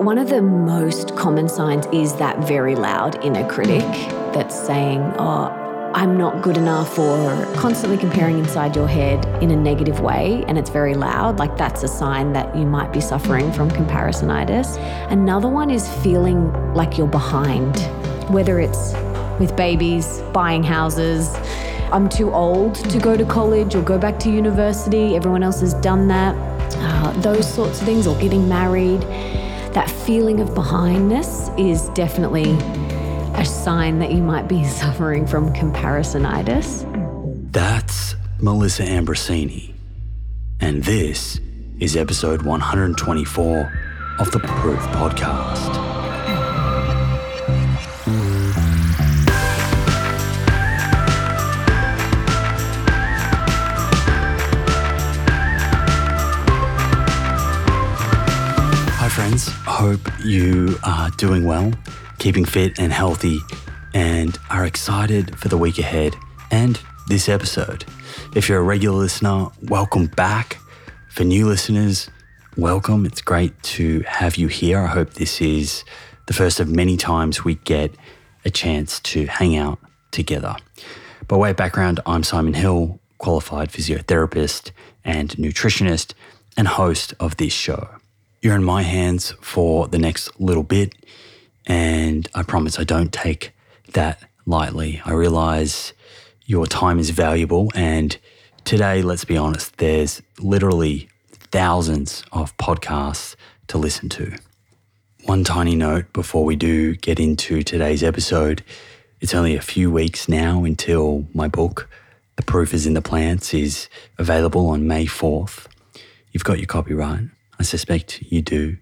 One of the most common signs is that very loud inner critic that's saying, Oh, I'm not good enough, or constantly comparing inside your head in a negative way, and it's very loud, like that's a sign that you might be suffering from comparisonitis. Another one is feeling like you're behind, whether it's with babies, buying houses. I'm too old to go to college or go back to university, everyone else has done that. Uh, those sorts of things, or getting married. That feeling of behindness is definitely a sign that you might be suffering from comparisonitis. That's Melissa Ambrosini. And this is episode 124 of the Proof Podcast. Hope you are doing well, keeping fit and healthy, and are excited for the week ahead and this episode. If you're a regular listener, welcome back. For new listeners, welcome. It's great to have you here. I hope this is the first of many times we get a chance to hang out together. By way of background, I'm Simon Hill, qualified physiotherapist and nutritionist, and host of this show. You're in my hands for the next little bit, and I promise I don't take that lightly. I realize your time is valuable, and today, let's be honest, there's literally thousands of podcasts to listen to. One tiny note before we do get into today's episode it's only a few weeks now until my book, The Proof is in the Plants, is available on May 4th. You've got your copyright. I suspect you do.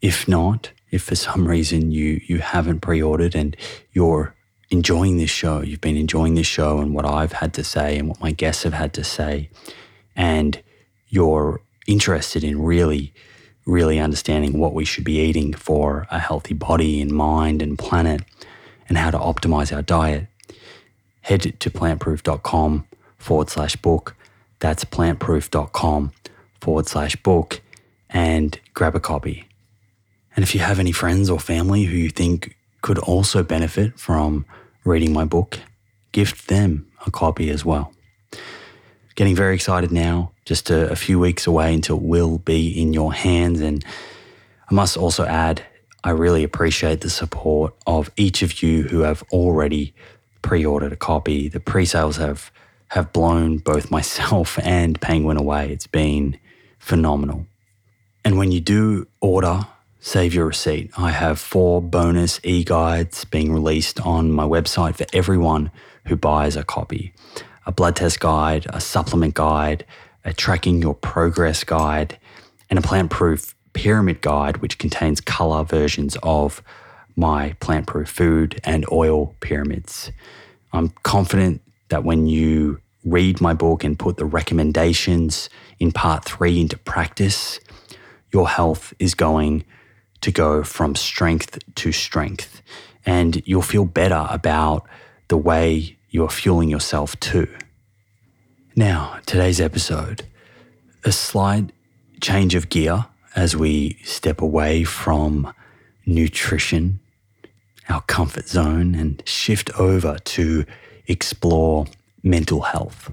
If not, if for some reason you, you haven't pre ordered and you're enjoying this show, you've been enjoying this show and what I've had to say and what my guests have had to say, and you're interested in really, really understanding what we should be eating for a healthy body and mind and planet and how to optimize our diet, head to plantproof.com forward slash book. That's plantproof.com forward slash book and grab a copy. And if you have any friends or family who you think could also benefit from reading my book, gift them a copy as well. Getting very excited now, just a, a few weeks away until it will be in your hands. And I must also add, I really appreciate the support of each of you who have already pre-ordered a copy. The pre-sales have have blown both myself and Penguin away. It's been phenomenal. And when you do order, save your receipt. I have four bonus e-guides being released on my website for everyone who buys a copy. A blood test guide, a supplement guide, a tracking your progress guide, and a plant proof pyramid guide, which contains color versions of my plant proof food and oil pyramids. I'm confident that when you read my book and put the recommendations in part three into practice, your health is going to go from strength to strength. And you'll feel better about the way you're fueling yourself too. Now, today's episode, a slight change of gear as we step away from nutrition, our comfort zone, and shift over to explore mental health.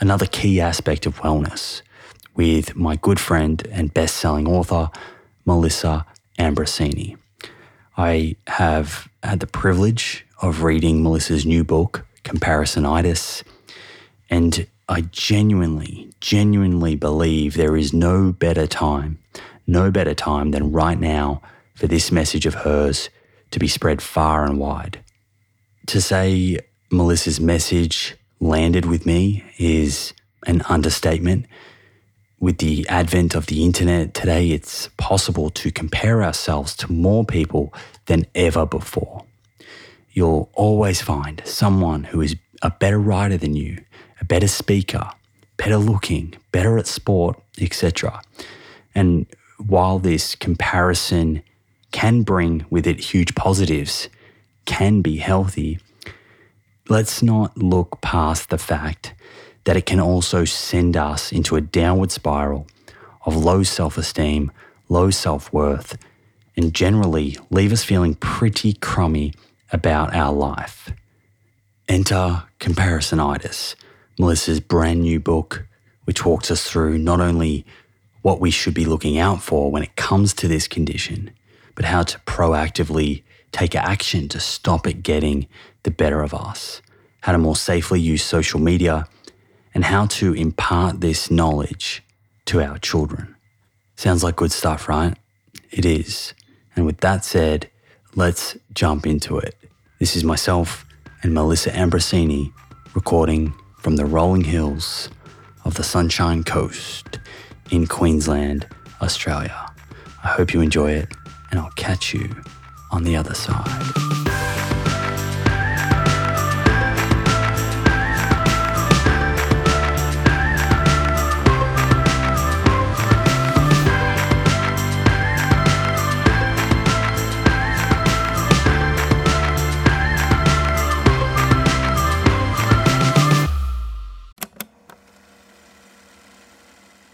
Another key aspect of wellness with my good friend and best selling author, Melissa Ambrosini. I have had the privilege of reading Melissa's new book, Comparisonitis, and I genuinely, genuinely believe there is no better time, no better time than right now for this message of hers to be spread far and wide. To say Melissa's message landed with me is an understatement. With the advent of the internet today, it's possible to compare ourselves to more people than ever before. You'll always find someone who is a better writer than you, a better speaker, better looking, better at sport, etc. And while this comparison can bring with it huge positives, can be healthy, let's not look past the fact that it can also send us into a downward spiral of low self esteem, low self worth, and generally leave us feeling pretty crummy about our life. Enter comparisonitis, Melissa's brand new book, which walks us through not only what we should be looking out for when it comes to this condition, but how to proactively take action to stop it getting the better of us, how to more safely use social media, and how to impart this knowledge to our children. Sounds like good stuff, right? It is. And with that said, let's jump into it. This is myself and Melissa Ambrosini recording from the rolling hills of the Sunshine Coast in Queensland, Australia. I hope you enjoy it, and I'll catch you on the other side.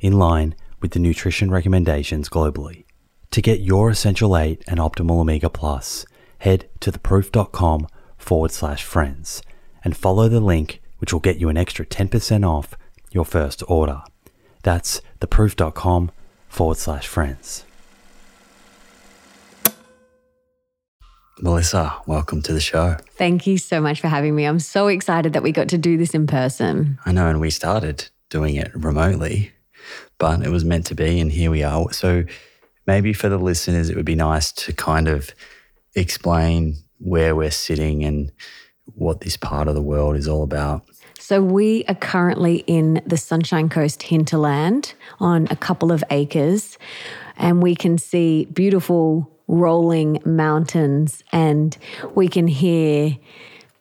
in line with the nutrition recommendations globally. To get your Essential 8 and Optimal Omega Plus, head to theproof.com forward slash friends and follow the link which will get you an extra 10% off your first order. That's theproof.com forward slash friends. Melissa, welcome to the show. Thank you so much for having me. I'm so excited that we got to do this in person. I know, and we started doing it remotely but it was meant to be, and here we are. So maybe for the listeners, it would be nice to kind of explain where we're sitting and what this part of the world is all about. So, we are currently in the Sunshine Coast hinterland on a couple of acres, and we can see beautiful rolling mountains, and we can hear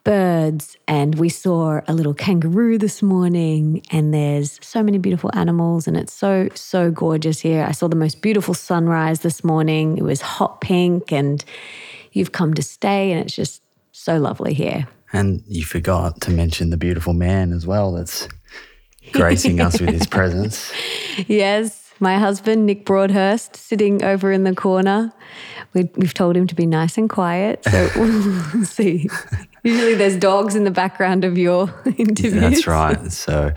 birds and we saw a little kangaroo this morning and there's so many beautiful animals and it's so so gorgeous here. I saw the most beautiful sunrise this morning. It was hot pink and you've come to stay and it's just so lovely here. And you forgot to mention the beautiful man as well that's gracing us with his presence. Yes, my husband, Nick Broadhurst, sitting over in the corner. We, have told him to be nice and quiet, so we'll see. Usually there's dogs in the background of your interviews. That's right. So,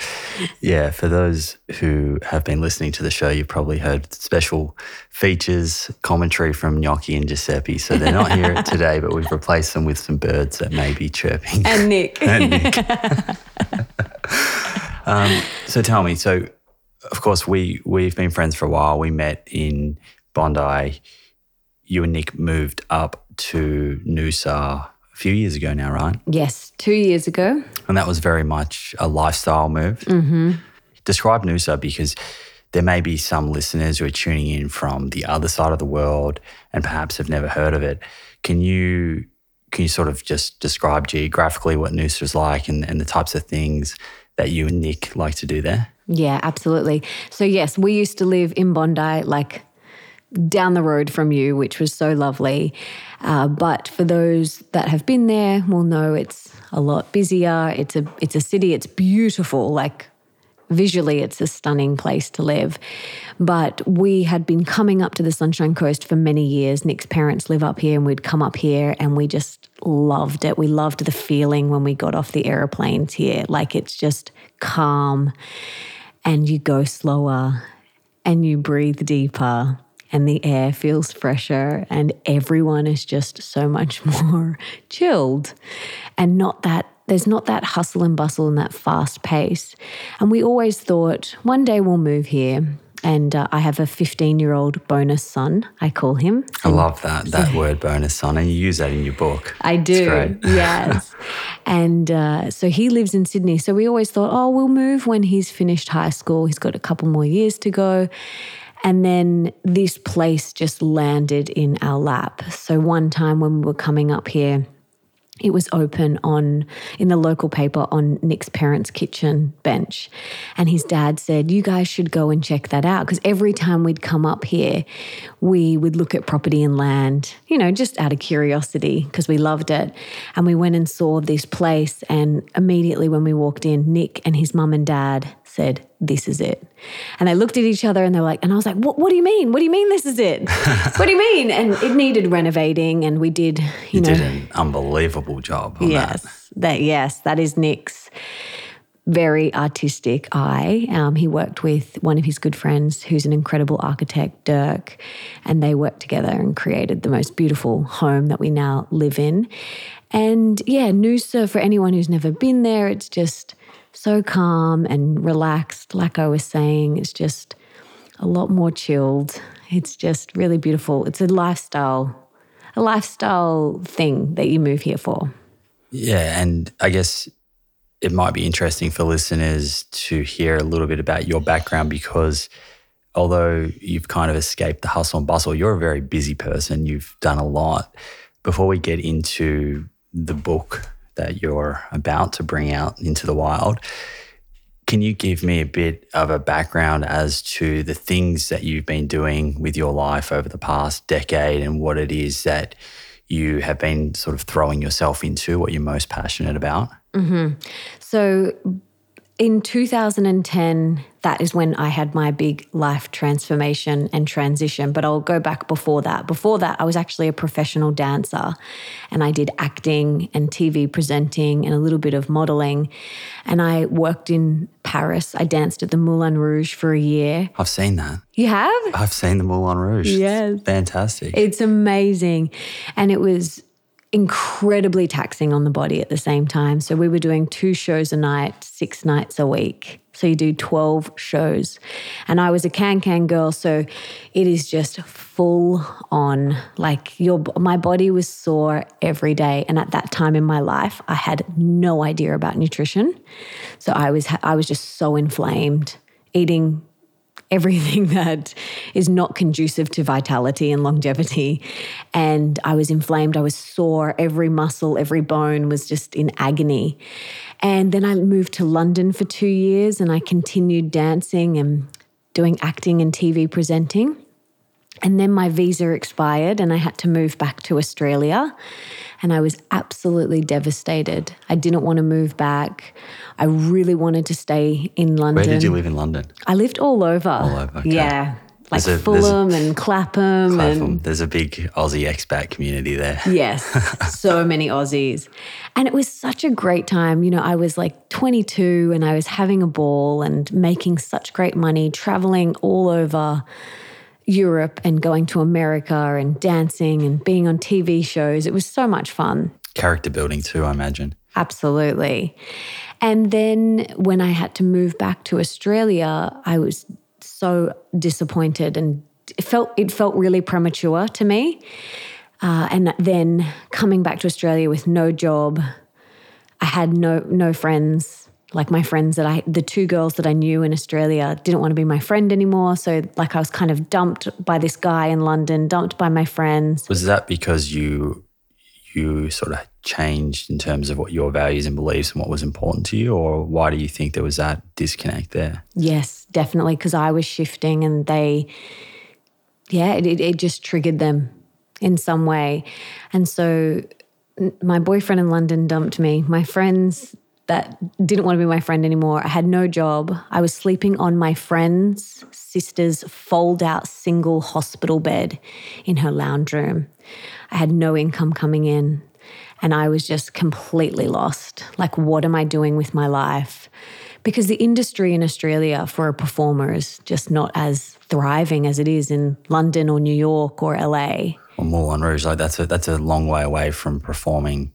yeah, for those who have been listening to the show, you've probably heard special features, commentary from Gnocchi and Giuseppe. So they're not here today, but we've replaced them with some birds that may be chirping. And Nick. and Nick. um, so tell me, so of course we we've been friends for a while. We met in Bondi. You and Nick moved up to Noosa few years ago now, right? Yes, two years ago. And that was very much a lifestyle move. Mm-hmm. Describe Noosa because there may be some listeners who are tuning in from the other side of the world and perhaps have never heard of it. Can you can you sort of just describe geographically what Noosa is like and, and the types of things that you and Nick like to do there? Yeah, absolutely. So, yes, we used to live in Bondi, like down the road from you, which was so lovely. Uh, but for those that have been there, will know it's a lot busier. It's a it's a city. It's beautiful. Like visually, it's a stunning place to live. But we had been coming up to the Sunshine Coast for many years. Nick's parents live up here, and we'd come up here, and we just loved it. We loved the feeling when we got off the aeroplanes here. Like it's just calm, and you go slower, and you breathe deeper and the air feels fresher and everyone is just so much more chilled and not that there's not that hustle and bustle and that fast pace and we always thought one day we'll move here and uh, I have a 15 year old bonus son, I call him. I love that, that word bonus son. And you use that in your book. I do. yes. and uh, so he lives in Sydney. So we always thought, oh, we'll move when he's finished high school. He's got a couple more years to go. And then this place just landed in our lap. So one time when we were coming up here, it was open on in the local paper on Nick's parents' kitchen bench. And his dad said, You guys should go and check that out. Because every time we'd come up here, we would look at property and land, you know, just out of curiosity because we loved it. And we went and saw this place. And immediately when we walked in, Nick and his mum and dad said, This is it. And they looked at each other and they were like, and I was like, What, what do you mean? What do you mean this is it? what do you mean? And it needed renovating and we did, you, You know. did an unbelievable job on yes. that. That yes, that is Nick's very artistic eye. Um, he worked with one of his good friends, who's an incredible architect, Dirk, and they worked together and created the most beautiful home that we now live in. And yeah, Noosa, for anyone who's never been there, it's just so calm and relaxed. Like I was saying, it's just a lot more chilled. It's just really beautiful. It's a lifestyle, a lifestyle thing that you move here for. Yeah. And I guess it might be interesting for listeners to hear a little bit about your background because although you've kind of escaped the hustle and bustle, you're a very busy person. You've done a lot. Before we get into the book that you're about to bring out into the wild, can you give me a bit of a background as to the things that you've been doing with your life over the past decade and what it is that you have been sort of throwing yourself into, what you're most passionate about? Mm-hmm. So in 2010, that is when I had my big life transformation and transition. But I'll go back before that. Before that, I was actually a professional dancer and I did acting and TV presenting and a little bit of modeling. And I worked in Paris. I danced at the Moulin Rouge for a year. I've seen that. You have? I've seen the Moulin Rouge. It's Yes. fantastic. It's amazing. And it was incredibly taxing on the body at the same time. So we were doing two shows a night, six nights a week. So you do 12 shows. And I was a can can girl. So it is just full on. Like your, my body was sore every day. And at that time in my life, I had no idea about nutrition. So I was, I was just so inflamed, eating everything that is not conducive to vitality and longevity. And I was inflamed, I was sore, every muscle, every bone was just in agony. And then I moved to London for two years and I continued dancing and doing acting and TV presenting. And then my visa expired and I had to move back to Australia. And I was absolutely devastated. I didn't want to move back. I really wanted to stay in London. Where did you live in London? I lived all over. All over, okay. Yeah. like a- there's a- Fulham and Clapham, Clapham. and There's a big Aussie expat community there. yes, so many Aussies. And it was such a great time. You know, I was like 22 and I was having a ball and making such great money, traveling all over Europe and going to America and dancing and being on TV shows. It was so much fun. Character building too, I imagine. Absolutely. And then when I had to move back to Australia, I was so disappointed and it felt it felt really premature to me. Uh, and then coming back to Australia with no job, I had no no friends. Like my friends that I, the two girls that I knew in Australia didn't want to be my friend anymore. So like I was kind of dumped by this guy in London, dumped by my friends. Was that because you you sort of changed in terms of what your values and beliefs and what was important to you, or why do you think there was that disconnect there? Yes, definitely. Because I was shifting and they, yeah, it, it, it just triggered them in some way. And so my boyfriend in London dumped me. My friends that didn't want to be my friend anymore. I had no job. I was sleeping on my friend's sister's fold out single hospital bed in her lounge room. I had no income coming in. And I was just completely lost. Like, what am I doing with my life? Because the industry in Australia for a performer is just not as thriving as it is in London or New York or LA. Or Moulin Rouge, like that's a that's a long way away from performing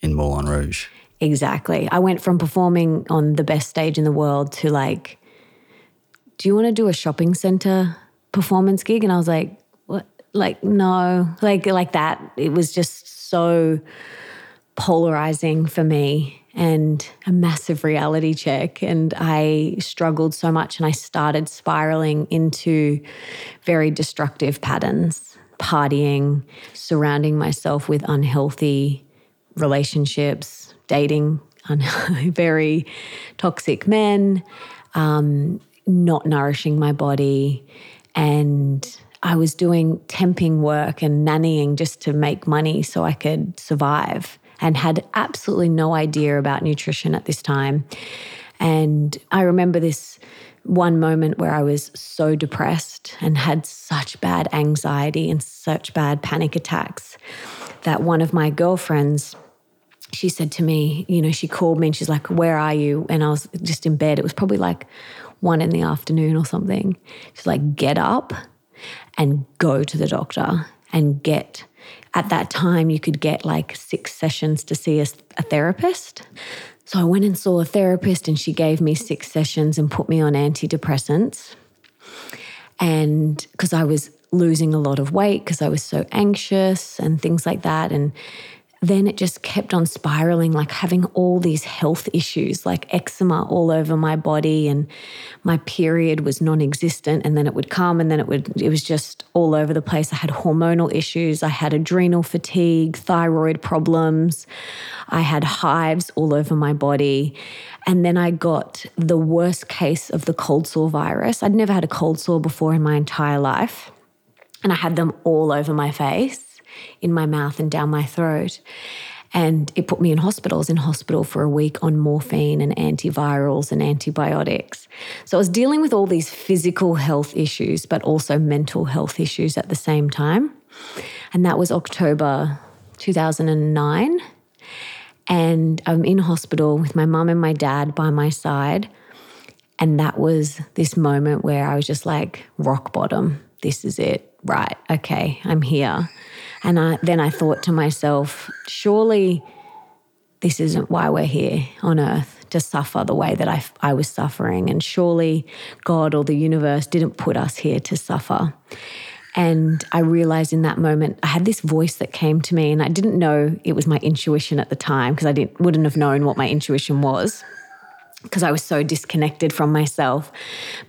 in Moulin Rouge. Exactly. I went from performing on the best stage in the world to like, do you want to do a shopping center performance gig? And I was like, what? Like, no, like, like that. It was just so polarizing for me and a massive reality check. And I struggled so much and I started spiraling into very destructive patterns, partying, surrounding myself with unhealthy relationships, dating very toxic men, um, not nourishing my body. And I was doing temping work and nannying just to make money so I could survive and had absolutely no idea about nutrition at this time. And I remember this one moment where I was so depressed and had such bad anxiety and such bad panic attacks that one of my girlfriends she said to me, you know, she called me and she's like, Where are you? And I was just in bed. It was probably like one in the afternoon or something. She's like, Get up and go to the doctor and get, at that time, you could get like six sessions to see a, a therapist. So I went and saw a therapist and she gave me six sessions and put me on antidepressants. And because I was losing a lot of weight because I was so anxious and things like that. And then it just kept on spiraling, like having all these health issues, like eczema all over my body, and my period was non existent. And then it would come, and then it would, it was just all over the place. I had hormonal issues, I had adrenal fatigue, thyroid problems, I had hives all over my body. And then I got the worst case of the cold sore virus. I'd never had a cold sore before in my entire life. And I had them all over my face in my mouth and down my throat. And it put me in hospitals, in hospital for a week on morphine and antivirals and antibiotics. So I was dealing with all these physical health issues, but also mental health issues at the same time. And that was October 2009. And I'm in hospital with my mum and my dad by my side. And that was this moment where I was just like, rock bottom. This is it. Right. Okay. I'm here. And I, then I thought to myself, surely this isn't why we're here on earth to suffer the way that I, I was suffering. And surely God or the universe didn't put us here to suffer. And I realized in that moment, I had this voice that came to me, and I didn't know it was my intuition at the time because I didn't, wouldn't have known what my intuition was because I was so disconnected from myself.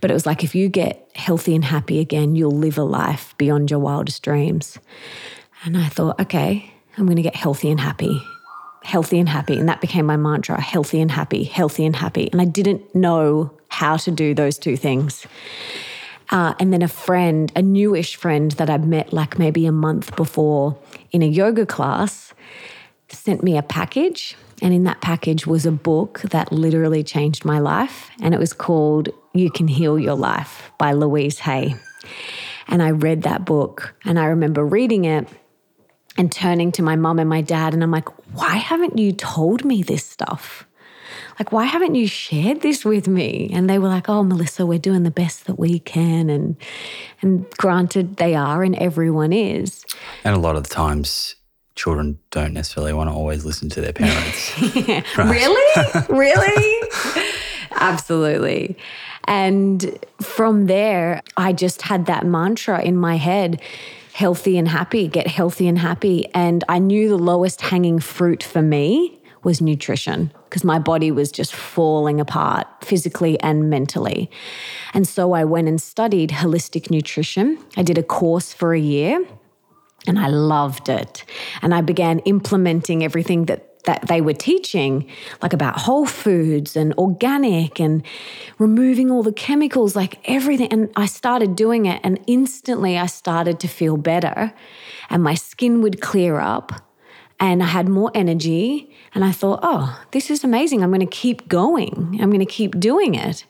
But it was like, if you get healthy and happy again, you'll live a life beyond your wildest dreams. And I thought, okay, I'm going to get healthy and happy, healthy and happy. And that became my mantra healthy and happy, healthy and happy. And I didn't know how to do those two things. Uh, and then a friend, a newish friend that I'd met like maybe a month before in a yoga class, sent me a package. And in that package was a book that literally changed my life. And it was called You Can Heal Your Life by Louise Hay. And I read that book and I remember reading it and turning to my mum and my dad and I'm like, why haven't you told me this stuff? Like, why haven't you shared this with me? And they were like, oh, Melissa, we're doing the best that we can. And, and granted, they are, and everyone is. And a lot of the times, children don't necessarily want to always listen to their parents. Really? really? Absolutely. And from there, I just had that mantra in my head healthy and happy, get healthy and happy. And I knew the lowest hanging fruit for me was nutrition because my body was just falling apart physically and mentally. And so I went and studied holistic nutrition. I did a course for a year and I loved it. And I began implementing everything that that they were teaching, like about whole foods and organic and removing all the chemicals, like everything. And I started doing it, and instantly I started to feel better, and my skin would clear up, and I had more energy. And I thought, oh, this is amazing. I'm going to keep going. I'm going to keep doing it.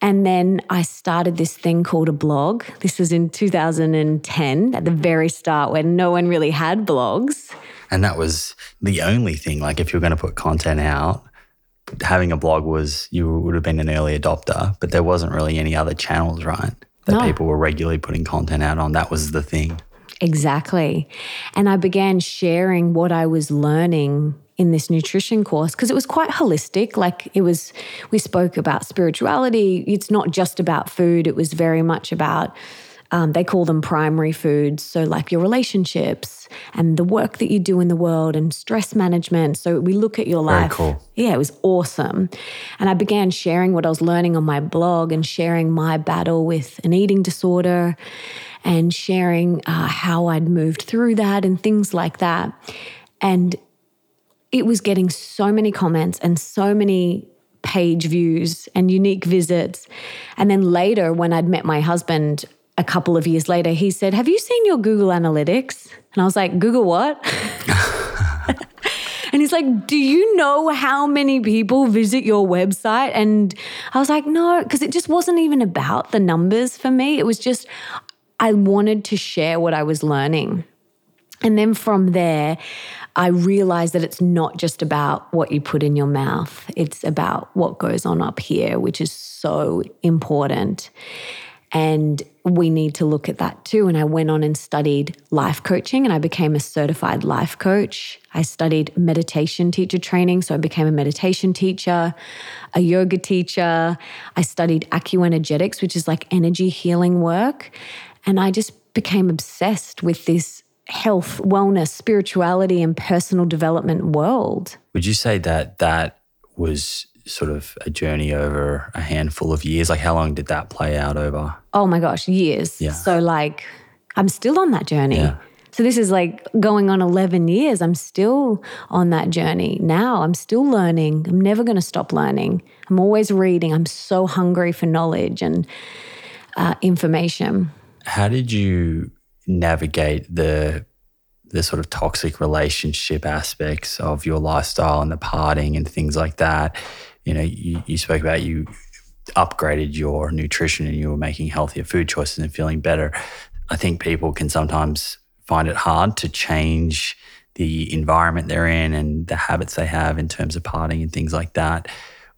And then I started this thing called a blog. This was in 2010 at the very start when no one really had blogs. And that was the only thing. Like, if you're going to put content out, having a blog was, you would have been an early adopter, but there wasn't really any other channels, right? That no. people were regularly putting content out on. That was the thing. Exactly. And I began sharing what I was learning in this nutrition course because it was quite holistic. Like it was, we spoke about spirituality. It's not just about food, it was very much about, um, they call them primary foods. So, like your relationships and the work that you do in the world and stress management. So, we look at your life. Cool. Yeah, it was awesome. And I began sharing what I was learning on my blog and sharing my battle with an eating disorder and sharing uh, how I'd moved through that and things like that. And it was getting so many comments and so many page views and unique visits. And then later, when I'd met my husband a couple of years later, he said, Have you seen your Google Analytics? And I was like, Google what? and he's like, Do you know how many people visit your website? And I was like, No, because it just wasn't even about the numbers for me. It was just, I wanted to share what I was learning. And then from there, I realized that it's not just about what you put in your mouth, it's about what goes on up here, which is so important. And we need to look at that too. And I went on and studied life coaching and I became a certified life coach. I studied meditation teacher training. So I became a meditation teacher, a yoga teacher. I studied acuenergetics, which is like energy healing work. And I just became obsessed with this health, wellness, spirituality, and personal development world. Would you say that that was sort of a journey over a handful of years? Like, how long did that play out over? Oh my gosh, years. Yeah. So, like, I'm still on that journey. Yeah. So, this is like going on 11 years. I'm still on that journey now. I'm still learning. I'm never going to stop learning. I'm always reading. I'm so hungry for knowledge and uh, information. How did you navigate the the sort of toxic relationship aspects of your lifestyle and the parting and things like that. You know, you, you spoke about you upgraded your nutrition and you were making healthier food choices and feeling better. I think people can sometimes find it hard to change the environment they're in and the habits they have in terms of partying and things like that.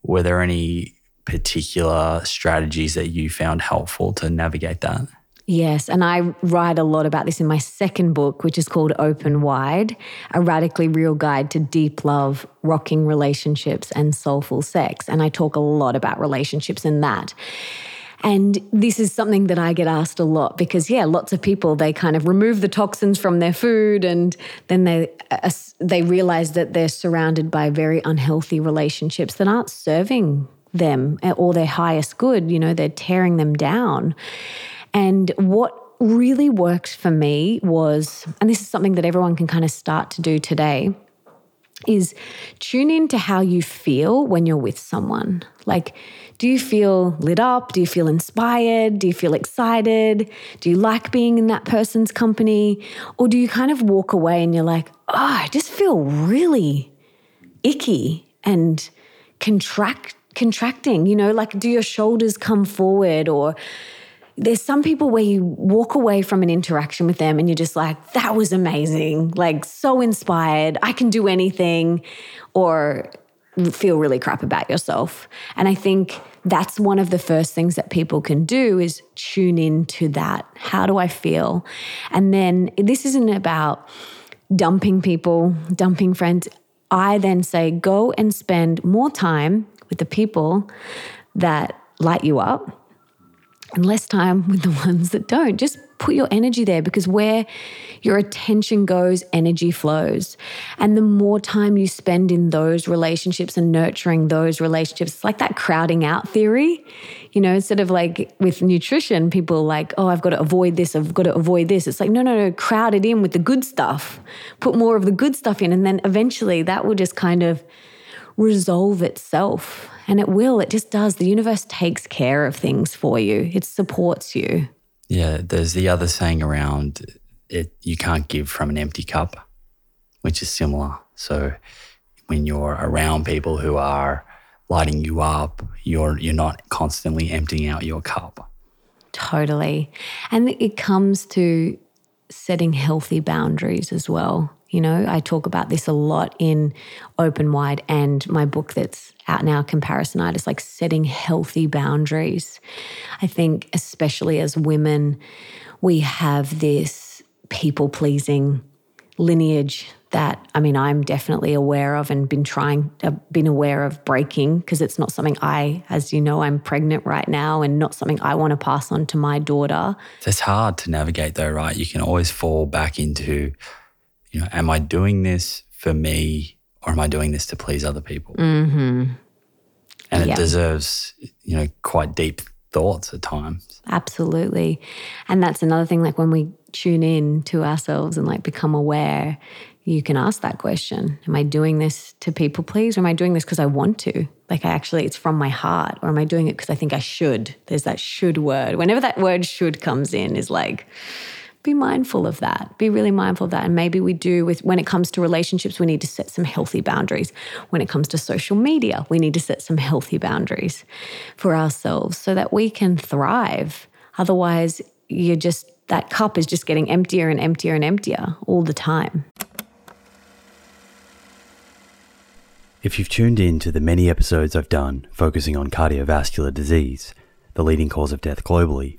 Were there any particular strategies that you found helpful to navigate that? Yes, and I write a lot about this in my second book, which is called Open Wide A Radically Real Guide to Deep Love, Rocking Relationships, and Soulful Sex. And I talk a lot about relationships in that. And this is something that I get asked a lot because, yeah, lots of people they kind of remove the toxins from their food, and then they uh, they realize that they're surrounded by very unhealthy relationships that aren't serving them or their highest good. You know, they're tearing them down. And what really worked for me was, and this is something that everyone can kind of start to do today, is tune in to how you feel when you're with someone. Like, do you feel lit up? Do you feel inspired? Do you feel excited? Do you like being in that person's company? Or do you kind of walk away and you're like, oh, I just feel really icky and contract contracting, you know, like do your shoulders come forward or there's some people where you walk away from an interaction with them and you're just like, that was amazing, like so inspired, I can do anything, or feel really crap about yourself. And I think that's one of the first things that people can do is tune into that. How do I feel? And then this isn't about dumping people, dumping friends. I then say, go and spend more time with the people that light you up and less time with the ones that don't. Just put your energy there because where your attention goes, energy flows. And the more time you spend in those relationships and nurturing those relationships, like that crowding out theory. You know, instead of like with nutrition, people like, oh, I've got to avoid this, I've got to avoid this. It's like, no, no, no, crowd it in with the good stuff. Put more of the good stuff in. And then eventually that will just kind of resolve itself. And it will, it just does. The universe takes care of things for you, it supports you. Yeah, there's the other saying around it you can't give from an empty cup, which is similar. So when you're around people who are lighting you up, you're you're not constantly emptying out your cup. Totally. And it comes to setting healthy boundaries as well. You know, I talk about this a lot in Open Wide and my book that's out now, Comparisonitis, like setting healthy boundaries. I think, especially as women, we have this people pleasing lineage that I mean I'm definitely aware of and been trying uh, been aware of breaking because it's not something I as you know I'm pregnant right now and not something I want to pass on to my daughter. It's hard to navigate though, right? You can always fall back into you know, am I doing this for me or am I doing this to please other people? Mm-hmm. And it deserves, you know, quite deep thoughts at times. Absolutely. And that's another thing, like when we tune in to ourselves and like become aware, you can ask that question Am I doing this to people please? Or am I doing this because I want to? Like, I actually, it's from my heart. Or am I doing it because I think I should? There's that should word. Whenever that word should comes in, is like, be mindful of that. Be really mindful of that. And maybe we do with when it comes to relationships, we need to set some healthy boundaries. When it comes to social media, we need to set some healthy boundaries for ourselves so that we can thrive. Otherwise, you're just that cup is just getting emptier and emptier and emptier all the time. If you've tuned in to the many episodes I've done focusing on cardiovascular disease, the leading cause of death globally,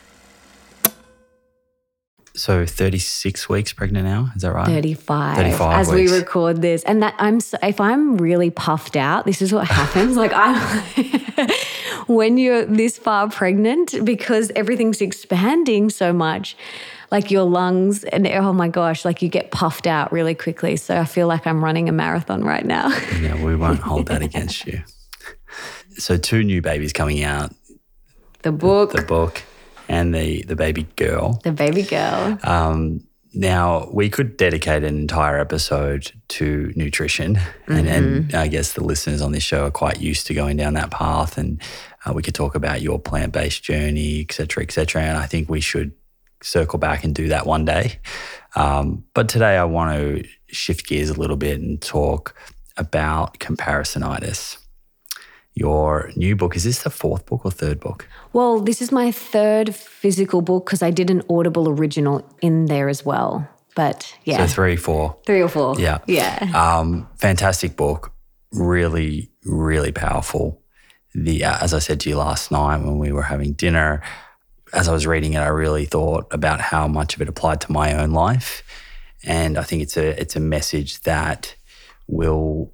So 36 weeks pregnant now, is that right? 35, 35 as weeks. we record this. And that I'm so- if I'm really puffed out, this is what happens. like I'm when you're this far pregnant because everything's expanding so much, like your lungs and oh my gosh, like you get puffed out really quickly. So I feel like I'm running a marathon right now. Yeah, we won't hold that against you. So two new babies coming out, the book, the book and the the baby girl. the baby girl. Um, now we could dedicate an entire episode to nutrition, and, and I guess the listeners on this show are quite used to going down that path, and uh, we could talk about your plant based journey, et cetera, et cetera. And I think we should circle back and do that one day. Um, but today I want to shift gears a little bit and talk about comparisonitis. Your new book is this the fourth book or third book? Well, this is my third physical book because I did an Audible original in there as well. But yeah, So three, four. three or four. Yeah. Yeah. Um, fantastic book, really, really powerful. The uh, as I said to you last night when we were having dinner, as I was reading it, I really thought about how much of it applied to my own life, and I think it's a it's a message that will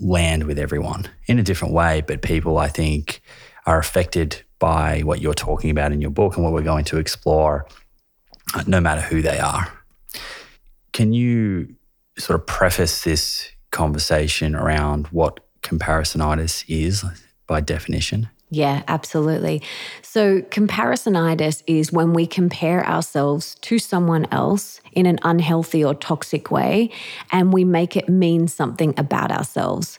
land with everyone in a different way. But people, I think, are affected by what you're talking about in your book and what we're going to explore, uh, no matter who they are. Can you sort of preface this conversation around what comparisonitis is by definition? Yeah, absolutely. So, comparisonitis is when we compare ourselves to someone else in an unhealthy or toxic way and we make it mean something about ourselves.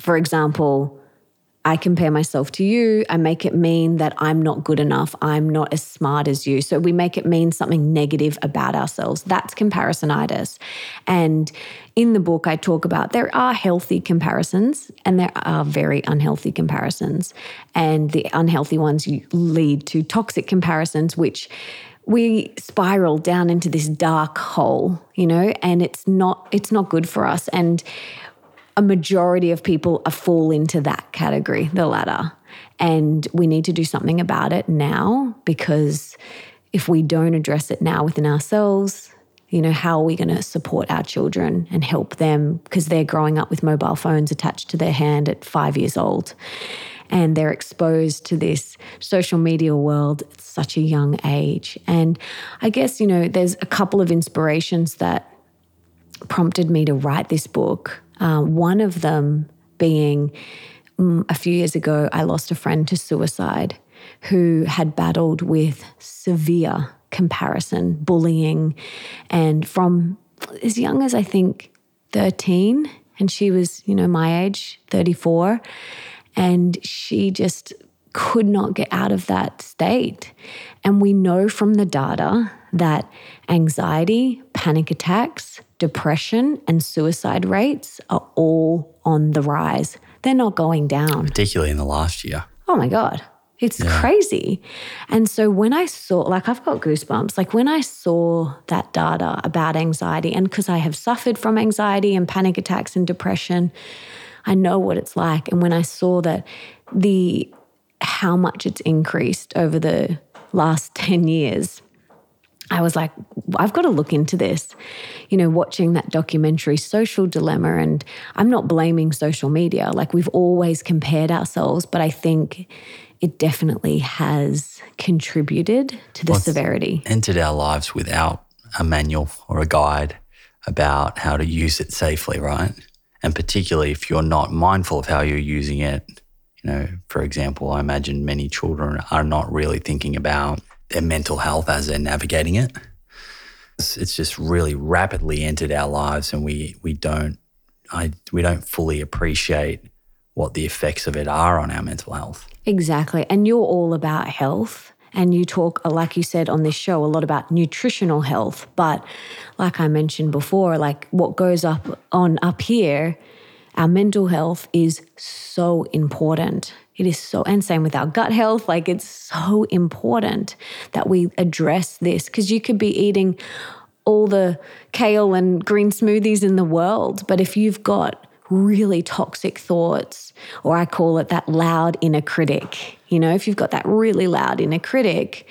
For example, I compare myself to you. I make it mean that I'm not good enough. I'm not as smart as you. So we make it mean something negative about ourselves. That's comparisonitis. And in the book, I talk about there are healthy comparisons and there are very unhealthy comparisons. And the unhealthy ones lead to toxic comparisons, which we spiral down into this dark hole, you know, and it's not it's not good for us. And a majority of people fall into that category, the latter. And we need to do something about it now because if we don't address it now within ourselves, you know, how are we going to support our children and help them because they're growing up with mobile phones attached to their hand at five years old? And they're exposed to this social media world at such a young age. And I guess, you know, there's a couple of inspirations that prompted me to write this book. Uh, one of them being um, a few years ago, I lost a friend to suicide who had battled with severe comparison, bullying, and from as young as I think 13, and she was, you know, my age, 34, and she just could not get out of that state. And we know from the data that anxiety, panic attacks, depression, and suicide rates are all on the rise. They're not going down. Particularly in the last year. Oh my God. It's crazy. And so when I saw, like, I've got goosebumps. Like, when I saw that data about anxiety, and because I have suffered from anxiety and panic attacks and depression, I know what it's like. And when I saw that the how much it's increased over the last 10 years, I was like, I've got to look into this. You know, watching that documentary, Social Dilemma, and I'm not blaming social media. Like, we've always compared ourselves, but I think it definitely has contributed to the Well, severity. Entered our lives without a manual or a guide about how to use it safely, right? And particularly if you're not mindful of how you're using it. You know, for example, I imagine many children are not really thinking about their mental health as they're navigating it. It's, just really rapidly entered our lives, and we we don't I we don't fully appreciate what the effects of it are on our mental health. Exactly. And you're all about health. And you talk, like you said on this show, a lot about nutritional health. But like I mentioned before, like what goes up on up here, our mental health is so important. It is so, and same with our gut health. Like it's so important that we address this because you could be eating all the kale and green smoothies in the world. But if you've got really toxic thoughts, or I call it that loud inner critic, you know, if you've got that really loud inner critic,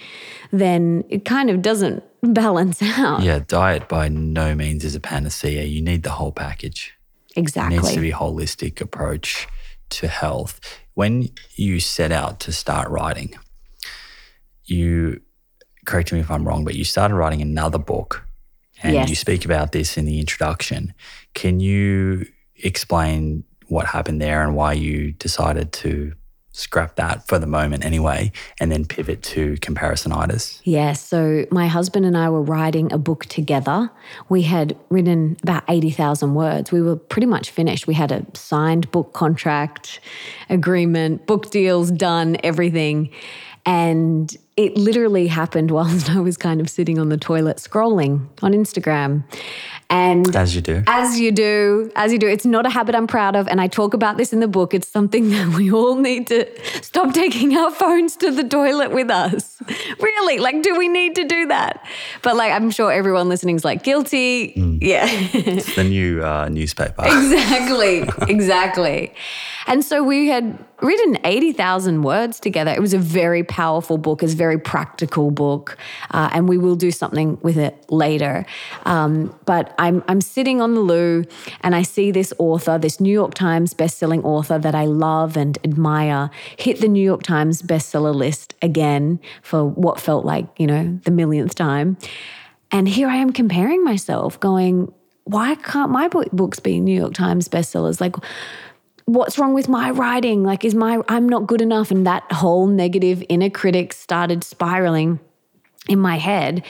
then it kind of doesn't balance out. Yeah, diet by no means is a panacea. You need the whole package. Exactly. It needs to be a holistic approach to health. When you set out to start writing, you correct me if I'm wrong, but you started writing another book and Yes. you speak about this in the introduction. Can you explain what happened there and why you decided to scrap that for the moment anyway and then pivot to comparisonitis? Yes. So my husband and I were writing a book together. We had written about 80,000 words. We were pretty much finished. We had a signed book contract, agreement, book deals done, everything. And it literally happened whilst I was kind of sitting on the toilet scrolling on Instagram. And As you do. as you do, as you do. It's not a habit I'm proud of. And I talk about this in the book. It's something that we all need to stop taking our phones to the toilet with us. Really? Like, do we need to do that? But like, I'm sure everyone listening is like, guilty. Yeah. It's the new uh, newspaper. exactly. Exactly. And so we had written 80,000 words together. It was a very powerful book, it's a very practical book. Uh, and we will do something with it later. Um, but I'm, I'm sitting on the loo and I see this author, this New York Times bestselling author that I love and admire, hit the New York Times bestseller list again for what felt like, you know, the millionth time. And here I am comparing myself, going, why can't my books be New York Times bestsellers? Like, what's wrong with my writing? Like, is my, I'm not good enough. And that whole negative inner critic started spiraling in my head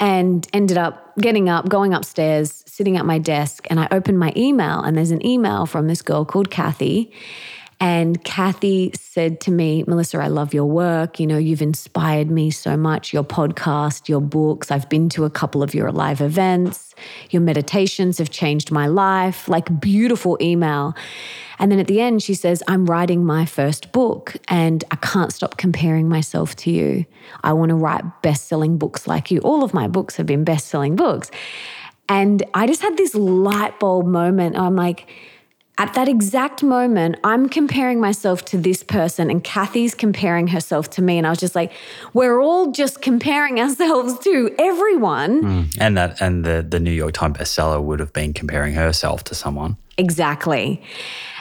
and ended up getting up, going upstairs, sitting at my desk. And I opened my email, and there's an email from this girl called Kathy. And Kathy said to me, Melissa, I love your work. You know, you've inspired me so much. Your podcast, your books. I've been to a couple of your live events. Your meditations have changed my life. Like, beautiful email. And then at the end, she says, I'm writing my first book and I can't stop comparing myself to you. I want to write best selling books like you. All of my books have been best selling books. And I just had this light bulb moment. I'm like, at that exact moment, I'm comparing myself to this person, and Kathy's comparing herself to me. And I was just like, we're all just comparing ourselves to everyone. Hmm. And that and the the New York Times bestseller would have been comparing herself to someone. Exactly.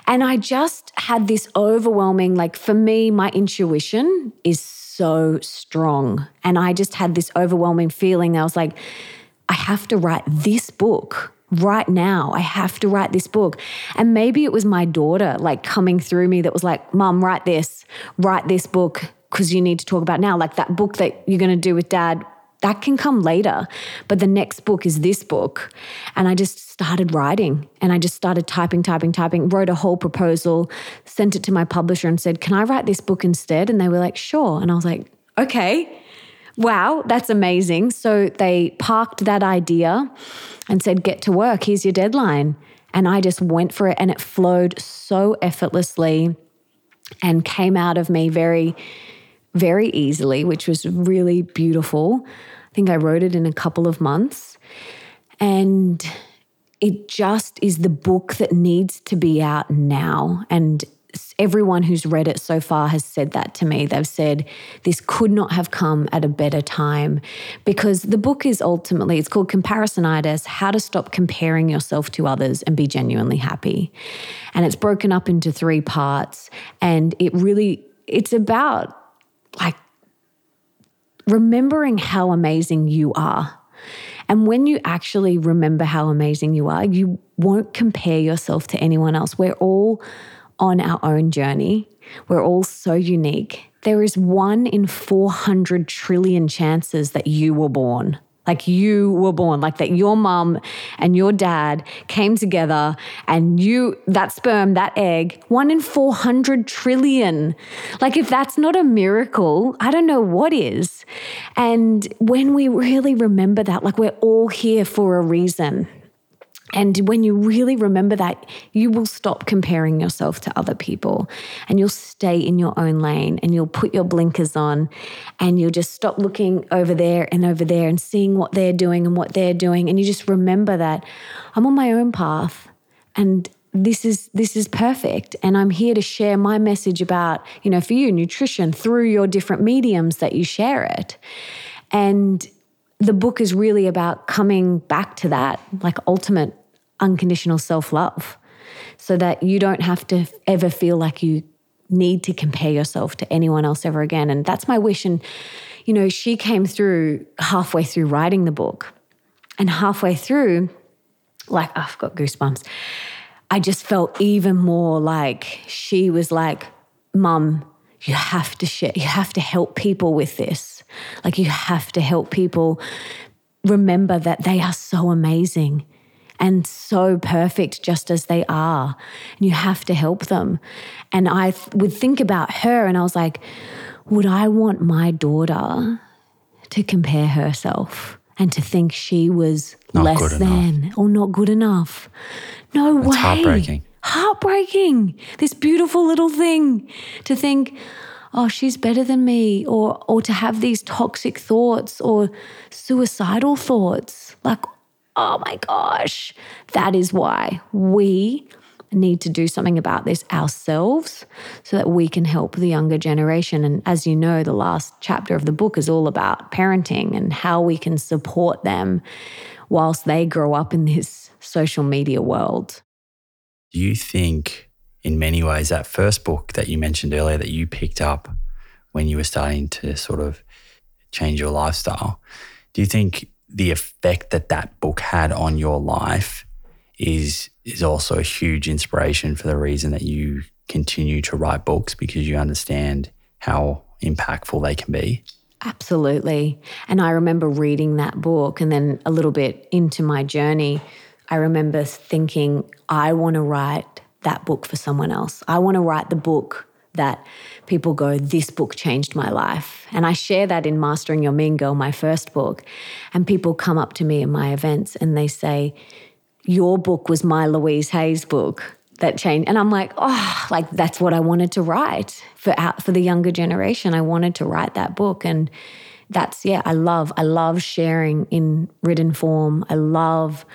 And I just had this overwhelming, like for me, my intuition is so strong. And I just had this overwhelming feeling. I was like, I have to write this book right now. I have to write this book. And maybe it was my daughter like coming through me that was like, Mom, write this, write this book because you need to talk about now. Like that book that you're going to do with dad, that can come later. But the next book is this book. And I just started writing and I just started typing, typing, typing, wrote a whole proposal, sent it to my publisher and said, Can I write this book instead? And they were like, Sure. And I was like, Okay. Wow, that's amazing. So they parked that idea and said, Get to work. Here's your deadline. And I just went for it and it flowed so effortlessly and came out of me very, very easily, which was really beautiful. I think I wrote it in a couple of months. And it just is the book that needs to be out now. And everyone who's read it so far has said that to me. They've said this could not have come at a better time because the book is ultimately it's called Comparisonitis: How to Stop Comparing Yourself to Others and Be Genuinely Happy. And it's broken up into three parts and it really it's about like remembering how amazing you are. And when you actually remember how amazing you are, you won't compare yourself to anyone else. We're all on our own journey. We're all so unique. There is one in 400 trillion chances that you were born. like you were born, like that your mom and your dad came together and you, that sperm, that egg, one in 400 trillion. Like, if that's not a miracle, I don't know what is. And when we really remember that, like, we're all here for a reason. And when you really remember that, you will stop comparing yourself to other people and you'll stay in your own lane and you'll put your blinkers on and you'll just stop looking over there and over there and seeing what they're doing and what they're doing. And you just remember that I'm on my own path and this is this is perfect and i'm here to share my message about you know for you nutrition through your different mediums that you share it and the book is really about coming back to that, like ultimate unconditional self love, so that you don't have to ever feel like you need to compare yourself to anyone else ever again. And that's my wish. And, you know, she came through halfway through writing the book, and halfway through, like, oh, I've got goosebumps. I just felt even more like she was like, Mum, you have to share, you have to help people with this. Like, you have to help people remember that they are so amazing and so perfect just as they are. And you have to help them. And I th- would think about her and I was like, would I want my daughter to compare herself and to think she was Not less than enough. or not good enough? No That's way. heartbreaking. Heartbreaking. This beautiful little thing to think, oh, she's better than me, or or to have these toxic thoughts or suicidal thoughts. Like, oh my gosh. That is why we need to do something about this ourselves so that we can help the younger generation. And as you know, the last chapter of the book is all about parenting and how we can support them whilst they grow up in this social media world. Do you think, in many ways, that first book that you mentioned earlier that you picked up when you were starting to sort of change your lifestyle, do you think the effect that that book had on your life is is also a huge inspiration for the reason that you continue to write books because you understand how impactful they can be? Absolutely. And I remember reading that book and then a little bit into my journey, I remember thinking, I want to write that book for someone else. I want to write the book that people go, This book changed my life. And I share that in Mastering Your Mean Girl, my first book. And people come up to me in my events and they say, Your book was my Louise Hay's book that changed. And I'm like, oh, like that's what I wanted to write for out for the younger generation. I wanted to write that book. And that's yeah, I love, I love sharing in written form. I love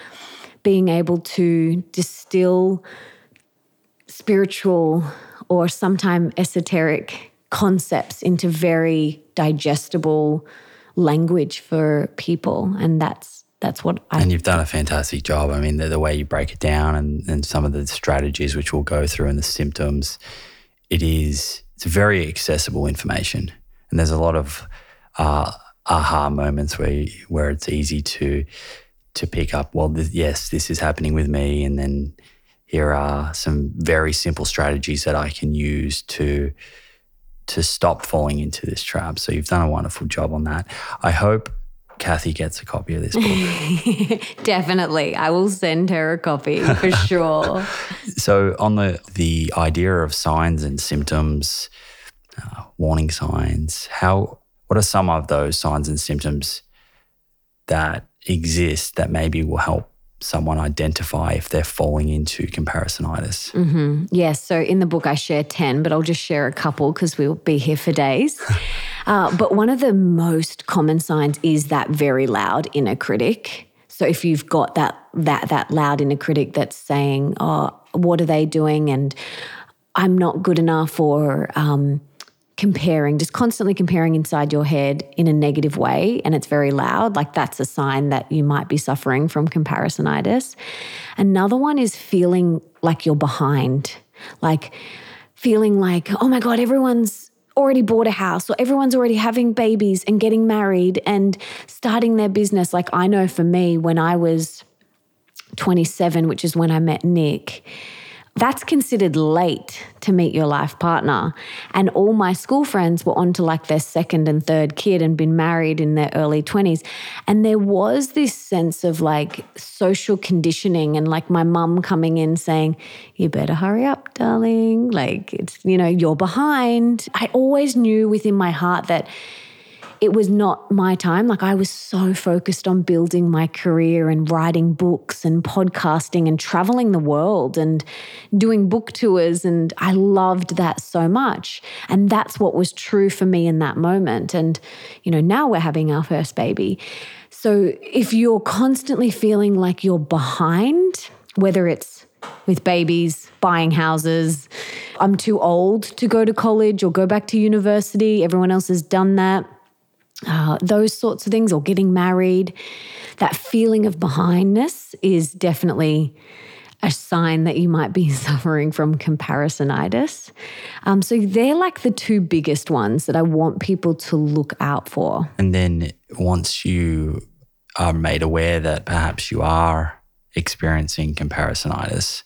being able to distill spiritual or sometimes esoteric concepts into very digestible language for people. And that's that's what I And you've done a fantastic job. I mean, the, the way you break it down and, and some of the strategies which we'll go through and the symptoms, it is it's very accessible information. And there's a lot of uh, aha moments where where it's easy to to pick up. Well, th- yes, this is happening with me, and then here are some very simple strategies that I can use to to stop falling into this trap. So you've done a wonderful job on that. I hope Kathy gets a copy of this book. definitely I will send her a copy for sure. so on the the idea of signs and symptoms, uh, warning signs, how what are some of those signs and symptoms that exist that maybe will help someone identify if they're falling into comparisonitis? Mm-hmm. Yes. So in the book, I share 10, but I'll just share a couple because we'll be here for days. uh, but one of the most common signs is that very loud inner critic. So if you've got that that that loud inner critic that's saying, "Oh, what are they doing?" and I'm not good enough, or um, comparing, just constantly comparing inside your head in a negative way, and it's very loud, like that's a sign that you might be suffering from comparisonitis. Another one is feeling like you're behind, like feeling like, oh my God, everyone's already bought a house or everyone's already having babies and getting married and starting their business. Like I know for me, when I was 27, which is when I met Nick, that's considered late to meet your life partner. And all my school friends were onto like their second and third kid and been married in their early 20s. And there was this sense of like social conditioning and like my mum coming in saying, You better hurry up, darling. Like it's, you know, you're behind. I always knew within my heart that it was not my time. Like I was so focused on building my career and writing books and podcasting and traveling the world and doing book tours. And I loved that so much. And that's what was true for me in that moment. And, you know, now we're having our first baby. So if you're constantly feeling like you're behind, whether it's with babies, buying houses. I'm too old to go to college or go back to university. Everyone else has done that uh, those sorts of things, or getting married, that feeling of behindness is definitely a sign that you might be suffering from comparisonitis. Um, so they're like the two biggest ones that I want people to look out for. And then once you are made aware that perhaps you are experiencing comparisonitis,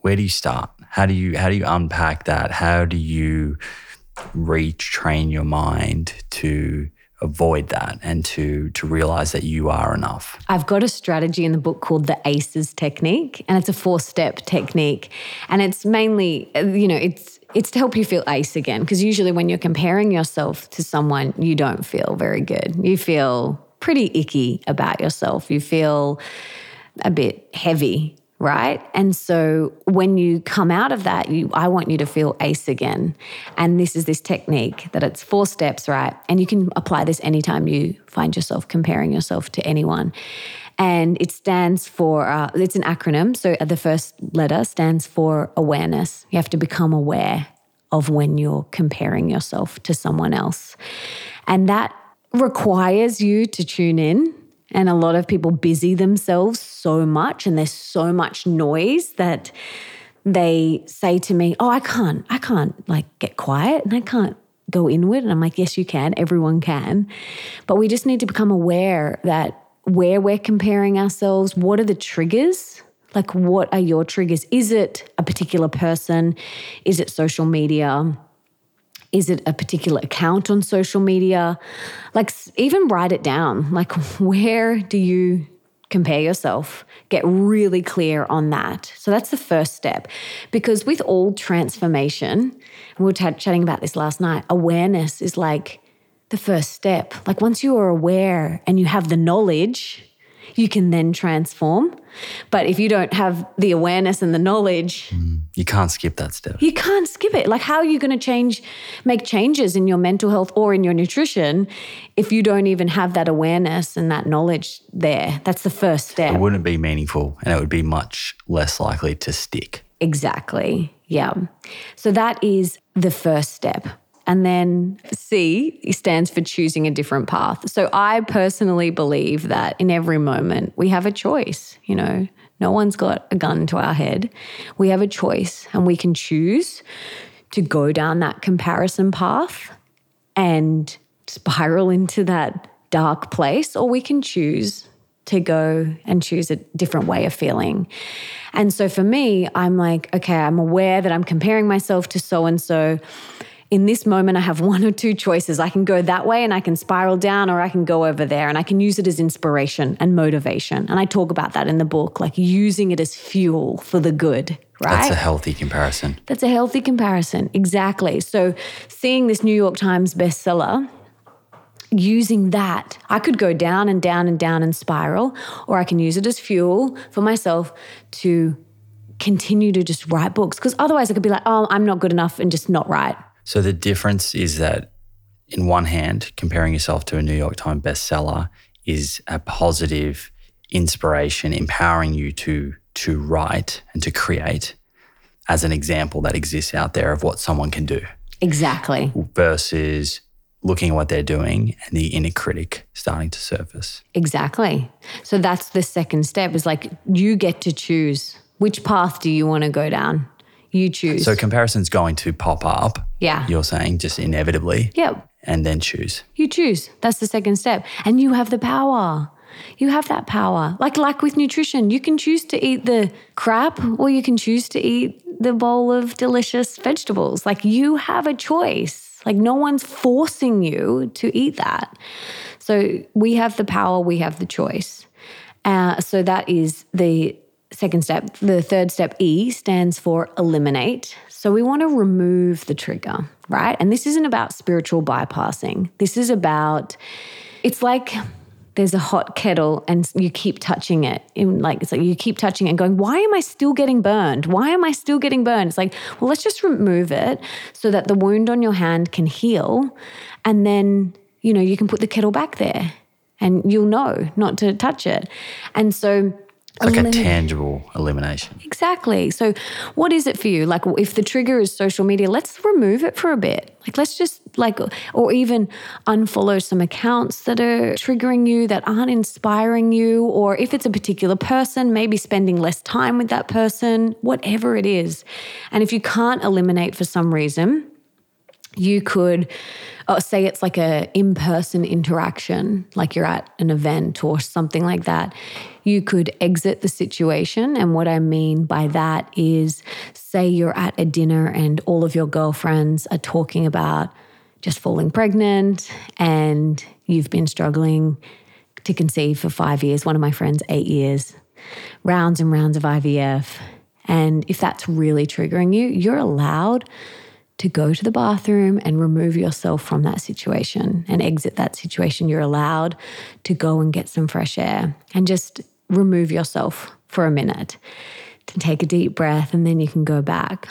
where do you start? How do you how do you unpack that? How do you retrain your mind to avoid that and to to realize that you are enough. I've got a strategy in the book called the ACEs technique and it's a four-step technique and it's mainly you know it's it's to help you feel ace again because usually when you're comparing yourself to someone you don't feel very good. You feel pretty icky about yourself. You feel a bit heavy right? And so when you come out of that, you I want you to feel ace again. And this is this technique that it's four steps, right? And you can apply this anytime you find yourself comparing yourself to anyone. And it stands for, uh, it's an acronym. So the first letter stands for awareness. You have to become aware of when you're comparing yourself to someone else. And that requires you to tune in and a lot of people busy themselves so much and there's so much noise that they say to me, Oh, I can't, I can't like get quiet and I can't go inward. And I'm like, Yes, you can. Everyone can. But we just need to become aware that where we're comparing ourselves, what are the triggers? Like, what are your triggers? Is it a particular person? Is it social media? Is it a particular account on social media? Like, even write it down. Like, where do you compare yourself? Get really clear on that. So, that's the first step. Because with all transformation, and we were t- chatting about this last night, awareness is like the first step. Like, once you are aware and you have the knowledge, you can then transform. But if you don't have the awareness and the knowledge, mm, you can't skip that step. You can't skip it. Like, how are you going to change, make changes in your mental health or in your nutrition if you don't even have that awareness and that knowledge there? That's the first step. It wouldn't be meaningful and it would be much less likely to stick. Exactly. Yeah. So that is the first step. And then C stands for choosing a different path. So I personally believe that in every moment we have a choice, you know, no one's got a gun to our head. We have a choice and we can choose to go down that comparison path and spiral into that dark place, or we can choose to go and choose a different way of feeling. And so for me, I'm like, okay, I'm aware that I'm comparing myself to so and so in this moment, I have one or two choices. I can go that way and I can spiral down, or I can go over there and I can use it as inspiration and motivation. And I talk about that in the book, like using it as fuel for the good, right? That's a healthy comparison. That's a healthy comparison. Exactly. So, seeing this New York Times bestseller, using that, I could go down and down and down and spiral, or I can use it as fuel for myself to continue to just write books. Because otherwise, I could be like, oh, I'm not good enough and just not write. So the difference is that, in one hand, comparing yourself to a New York Times bestseller is a positive inspiration, empowering you to to write and to create as an example that exists out there of what someone can do. Exactly. Versus looking at what they're doing and the inner critic starting to surface. Exactly. So that's the second step is like you get to choose which path do you want to go down? You choose. So comparison's going to pop up. Yeah. You're saying just inevitably. Yep. And then choose. You choose. That's the second step. And you have the power. You have that power. Like like with nutrition, you can choose to eat the crap or you can choose to eat the bowl of delicious vegetables. Like you have a choice. Like no one's forcing you to eat that. So we have the power, we have the choice. Uh, so that is the second step. The third step, E, stands for eliminate. So we want to remove the trigger, right? And this isn't about spiritual bypassing. This is about, it's like there's a hot kettle and you keep touching it. In like it's like you keep touching it and going, why am I still getting burned? Why am I still getting burned? It's like, well, let's just remove it so that the wound on your hand can heal. And then, you know, you can put the kettle back there and you'll know not to touch it. And so it's like a tangible elimination. Exactly. So, what is it for you? Like, if the trigger is social media, let's remove it for a bit. Like, let's just, like, or even unfollow some accounts that are triggering you, that aren't inspiring you. Or if it's a particular person, maybe spending less time with that person, whatever it is. And if you can't eliminate for some reason, you could oh, say it's like a in-person interaction like you're at an event or something like that you could exit the situation. And what i mean by that is say you're at a dinner and all of your girlfriends are talking about just falling pregnant and you've been struggling to conceive for 5 years. One of my friends 8 years rounds and rounds of IVF and if that's really triggering you you're allowed to go to the bathroom and remove yourself from that situation and exit that situation. You're allowed to go and get some fresh air and just remove yourself for a minute to take a deep breath and then you can go back.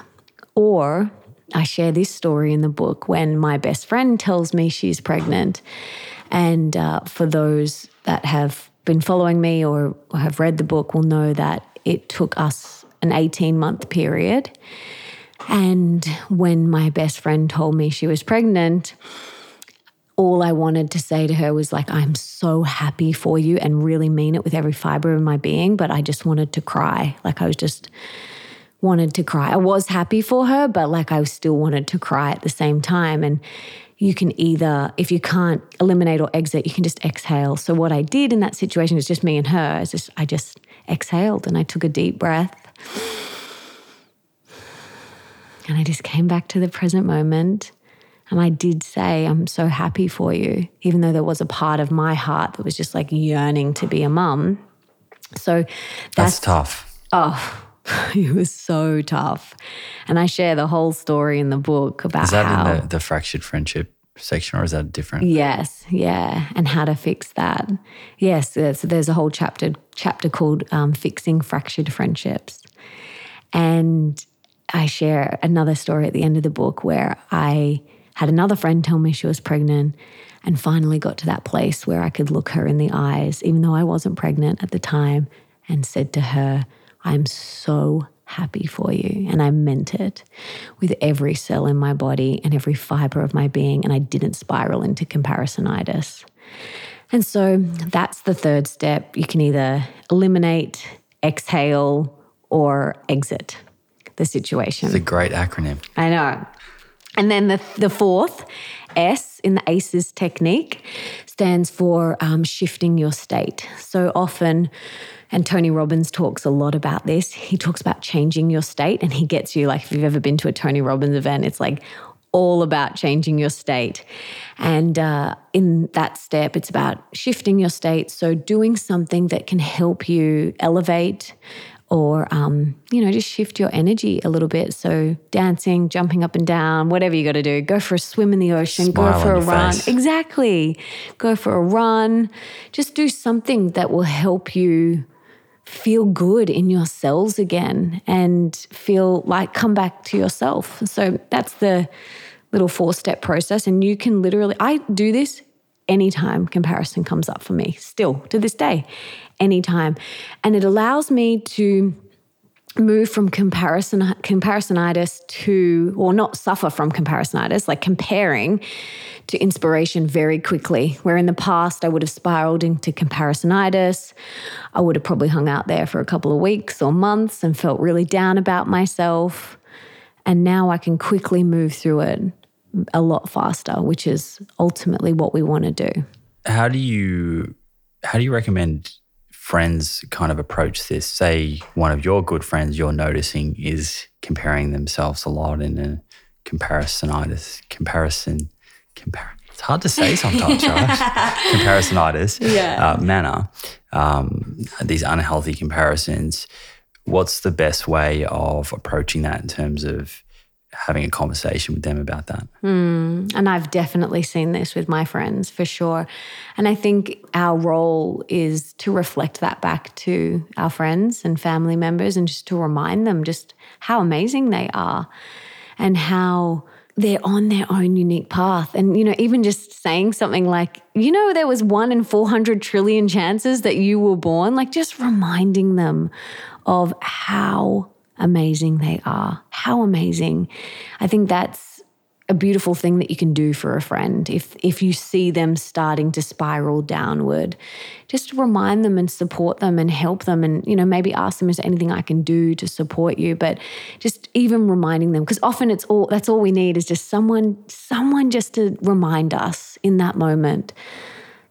Or I share this story in the book when my best friend tells me she's pregnant. And uh, for those that have been following me or have read the book, will know that it took us an 18 month period and when my best friend told me she was pregnant, all I wanted to say to her was like, I'm so happy for you and really mean it with every fiber of my being. But I just wanted to cry. Like I was just wanted to cry. I was happy for her, but like I still wanted to cry at the same time. And you can either, if you can't eliminate or exit, you can just exhale. So what I did in that situation is just me and her. Is just I just exhaled and I took a deep breath and I just came back to the present moment. And I did say, I'm so happy for you, even though there was a part of my heart that was just like yearning to be a mum. So that's, that's tough. Oh, it was so tough. And I share the whole story in the book about Is that how, in the, the fractured friendship section or is that different? Yes, yeah, and how to fix that. Yes, there's, there's a whole chapter chapter called um, "Fixing Fractured Friendships," and I share another story at the end of the book where I had another friend tell me she was pregnant and finally got to that place where I could look her in the eyes, even though I wasn't pregnant at the time, and said to her, I'm so happy for you. And I meant it with every cell in my body and every fiber of my being. And I didn't spiral into comparisonitis. And so that's the third step. You can either eliminate, exhale, or exit the situation. It's a great acronym. I know. And then the, the fourth, S in the ACEs technique, stands for um, shifting your state. So often, and Tony Robbins talks a lot about this. He talks about changing your state, and he gets you like if you've ever been to a Tony Robbins event, it's like all about changing your state. And uh, in that step, it's about shifting your state. So, doing something that can help you elevate or um, you know just shift your energy a little bit. So dancing jumping up and down whatever you got to do. Go for a swim in the ocean Smile go for a run. face. exactly. Go for a run. Just do something that will help you feel good in your cells again and feel like come back to yourself. So that's the little four step process. And you can literally i do this anytime comparison comes up for me still to this day anytime. And it allows me to move from comparison comparisonitis to or not suffer from comparisonitis like comparing to inspiration very quickly. Where in the past I would have spiraled into comparisonitis. I would have probably hung out there for a couple of weeks or months and felt really down about myself. And now I can quickly move through it a lot faster which is ultimately what we want to do. How do you how do you recommend friends kind of approach this? Say one of your good friends you're noticing is comparing themselves a lot in a comparisonitis, comparison, compare. It's hard to say sometimes, right? Comparisonitis Yeah. uh, manner. Um, these unhealthy comparisons. What's the best way of approaching that in terms of having a conversation with them about that? Hmm. And I've definitely seen this with my friends for sure. And I think our role is to reflect that back to our friends and family members and just to remind them just how amazing they are and how they're on their own unique path. And, you know, even just saying something like, you know, there was one in 400 trillion chances that you were born, like just reminding them of how amazing they are. How amazing. I think that's a beautiful thing that you can do for a friend if if you see them starting to spiral downward just remind them and support them and help them and you know maybe ask them is there anything i can do to support you but just even reminding them because often it's all that's all we need is just someone someone just to remind us in that moment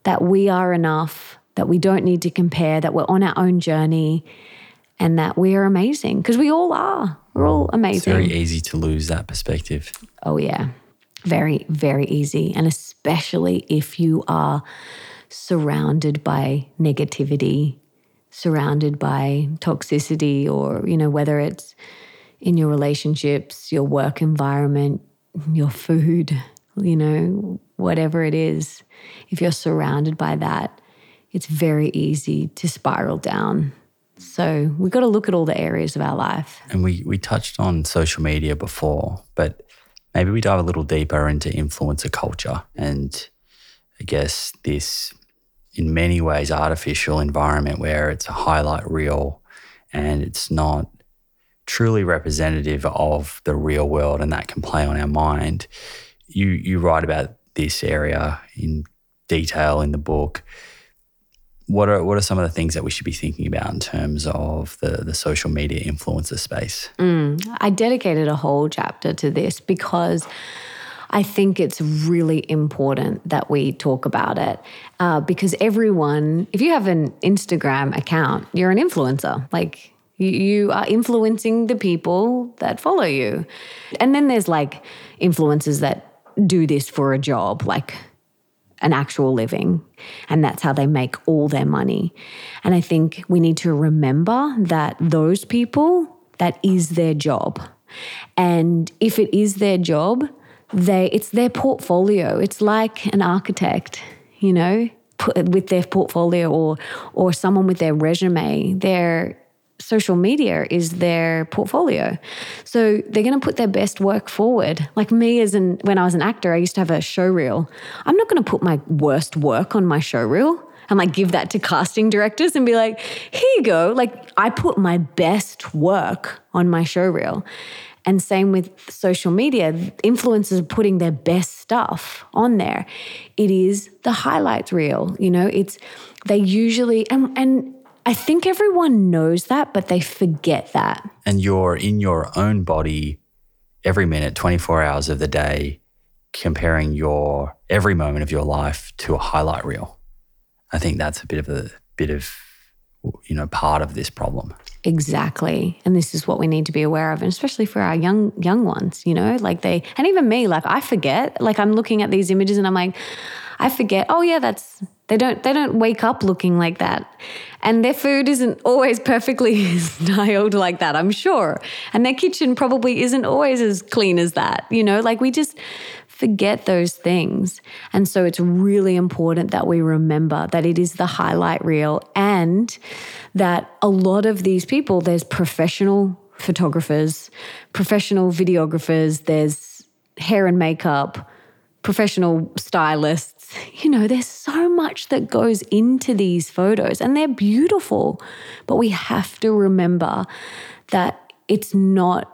that we are enough that we don't need to compare that we're on our own journey and that we are amazing because we all are we're all amazing It's very easy to lose that perspective. Oh, yeah. Very, very easy. And especially if you are surrounded by negativity, surrounded by toxicity, or, you know, whether it's in your relationships, your work environment, your food, you know, whatever it is. If you're surrounded by that, it's very easy to spiral down. So we've got to look at all the areas of our life. And we, we touched on social media before, but maybe we dive a little deeper into influencer culture and I guess this, in many ways, artificial environment where it's a highlight reel and it's not truly representative of the real world and that can play on our mind. You, you write about this area in detail in the book. What are what are some of the things that we should be thinking about in terms of the the social media influencer space? I dedicated a whole chapter to this because I think it's really important that we talk about it uh, because everyone, if you have an Instagram account, you're an influencer. Like you are influencing the people that follow you. And then there's like influencers that do this for a job, like an actual living. And that's how they make all their money. And I think we need to remember that those people, that is their job. And if it is their job, they it's their portfolio. It's like an architect, you know, with their portfolio or or someone with their resume. Their social media is their portfolio. So they're going to put their best work forward. Like me as an when I was an actor, I used to have a show reel. I'm not going to put my worst work on my show reel and like give that to casting directors and be like, "Here you go." Like I put my best work on my show reel. And same with social media, influencers are putting their best stuff on there. It is the highlights reel, you know, it's they usually and and I think everyone knows that, but they forget that. And you're in your own body every minute, 24 hours of the day, comparing your every moment of your life to a highlight reel. I think that's a bit of a bit of you know part of this problem. Exactly. And this is what we need to be aware of, and especially for our young young ones, you know, like they and even me, like I forget. Like I'm looking at these images and I'm like, I forget, oh yeah, that's they don't they don't wake up looking like that. And their food isn't always perfectly styled like that, I'm sure. And their kitchen probably isn't always as clean as that. You know, like we just forget those things. And so it's really important that we remember that it is the highlight reel and that a lot of these people, there's professional photographers, professional videographers, there's hair and makeup, professional stylists. You know, there's so much that goes into these photos and they're beautiful. But we have to remember that it's not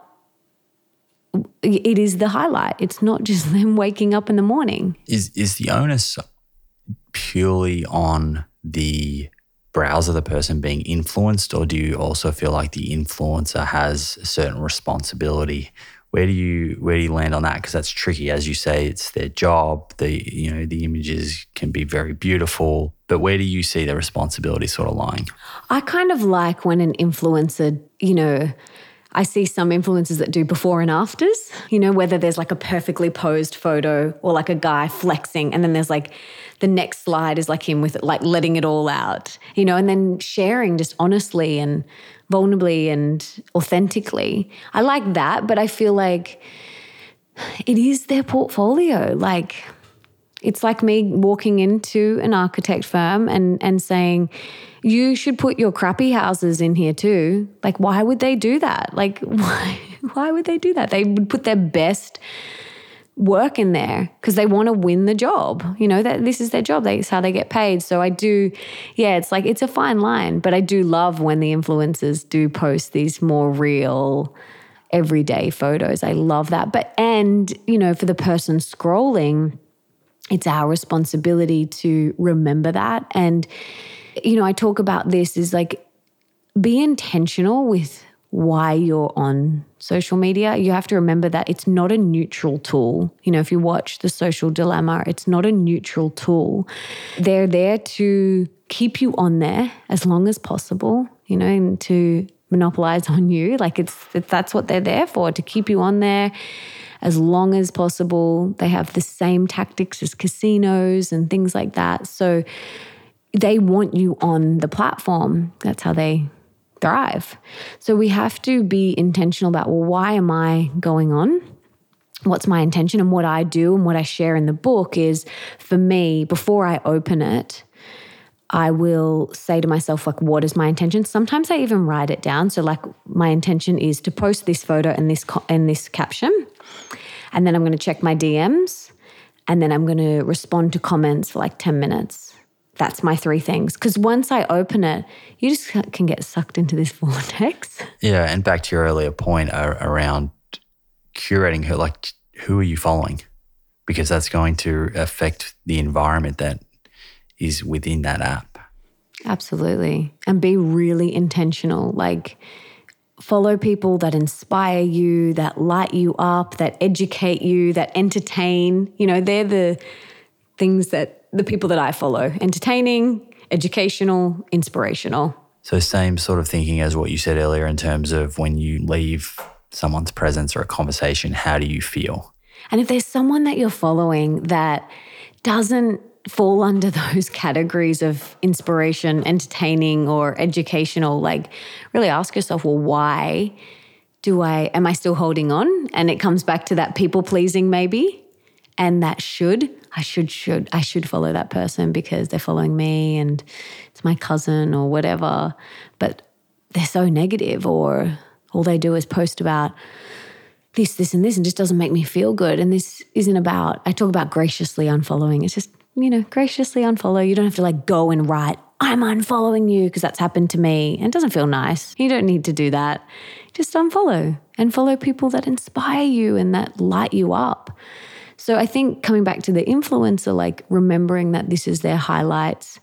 it is the highlight. It's not just them waking up in the morning. Is is the onus purely on the browser the person being influenced, or do you also feel like the influencer has a certain responsibility where do you where do you land on that? Because that's tricky, as you say, it's their job. The you know the images can be very beautiful, but where do you see the responsibility sort of lying? I kind of like when an influencer, you know, I see some influencers that do before and afters, you know, whether there's like a perfectly posed photo or like a guy flexing, and then there's like the next slide is like him with it, like letting it all out, you know, and then sharing just honestly and vulnerably and authentically. I like that, but I feel like it is their portfolio. Like it's like me walking into an architect firm and and saying, you should put your crappy houses in here too. Like, why would they do that? Like, why why would they do that? They would put their best work in there because they want to win the job. You know, that this is their job. That's how they get paid. So I do, yeah, it's like it's a fine line, but I do love when the influencers do post these more real everyday photos. I love that. But and, you know, for the person scrolling, it's our responsibility to remember that and you know, I talk about this is like be intentional with why you're on social media, you have to remember that it's not a neutral tool. You know, if you watch The Social Dilemma, it's not a neutral tool. They're there to keep you on there as long as possible, you know, and to monopolize on you. Like it's that's what they're there for, to keep you on there as long as possible. They have the same tactics as casinos and things like that. So they want you on the platform. That's how they thrive. So we have to be intentional about well, why am I going on? What's my intention? And what I do and what I share in the book is for me, before I open it, I will say to myself, like, what is my intention? Sometimes I even write it down. So, like, my intention is to post this photo and this and this caption, and then I'm going to check my DMs, and then I'm going to respond to comments for like ten minutes that's my three things. Because once I open it, you just can get sucked into this vortex. Yeah, and back to your earlier point uh, around curating who, like, who are you following? Because that's going to affect the environment that is within that app. Absolutely, and be really intentional. Like, follow people that inspire you, that light you up, that educate you, that entertain. You know, they're the things that the people that I follow entertaining, educational, inspirational. So, same sort of thinking as what you said earlier in terms of when you leave someone's presence or a conversation, how do you feel? And if there's someone that you're following that doesn't fall under those categories of inspiration, entertaining, or educational, like really ask yourself, well, why do I, am I still holding on? And it comes back to that people pleasing, maybe and that should I should should I should follow that person because they're following me and it's my cousin or whatever. But they're so negative or all they do is post about this this and this and just doesn't make me feel good. And this isn't about I talk about graciously unfollowing. It's just you know graciously unfollow. You don't have to like go and write I'm unfollowing you because that's happened to me. And it doesn't feel nice. You don't need to do that. Just unfollow and follow people that inspire you and that light you up so I think coming back to the influencer, like remembering that this is their highlights.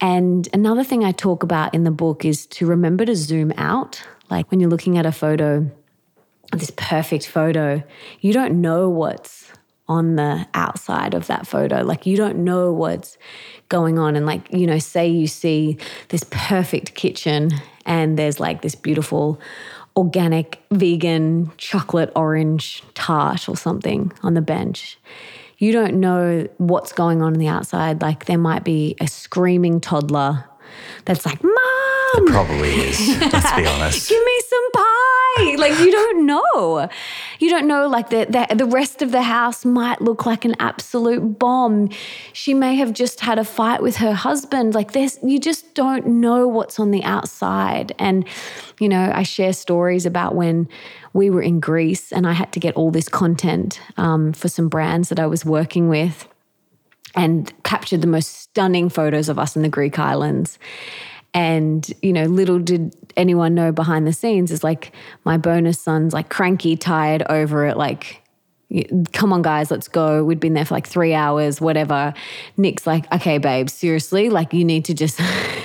And another thing I talk about in the book is to remember to zoom out. Like when you're looking at a photo, this perfect photo, you don't know what's on the outside of that photo. Like you don't know what's going on. And like, you know, say you see this perfect kitchen and there's like this beautiful organic vegan chocolate orange tart or something on the bench. You don't know what's going on on the outside. Like there might be a screaming toddler that's like, Mom! It probably is, let's be honest. Give me some pie like you don't know. You don't know like the, the the rest of the house might look like an absolute bomb. She may have just had a fight with her husband. Like this you just don't know what's on the outside. And you know, I share stories about when we were in Greece and I had to get all this content um, for some brands that I was working with and captured the most stunning photos of us in the Greek islands. And, you know, little did anyone know behind the scenes is like my bonus son's like cranky, tired over it, like, come on, guys, let's go. We'd been there for like three hours, whatever. Nick's like, okay, babe, seriously, like, you need to just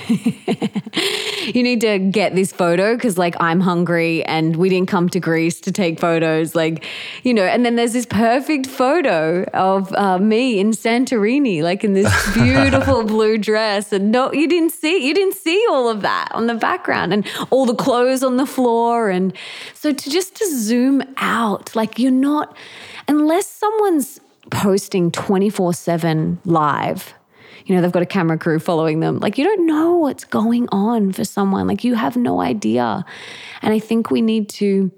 you need to get this photo because like I'm hungry and we didn't come to Greece to take photos. Like, you know, and then there's this perfect photo of uh, me in Santorini, like in this beautiful blue dress. And no, you didn't see, you didn't see all of that on the background and all the clothes on the floor. And so to just to zoom out, like you're not, unless someone's posting 24 7 live you know, they've got a camera crew following them. Like, you don't know what's going on for someone. Like, you have no idea. And I think we need to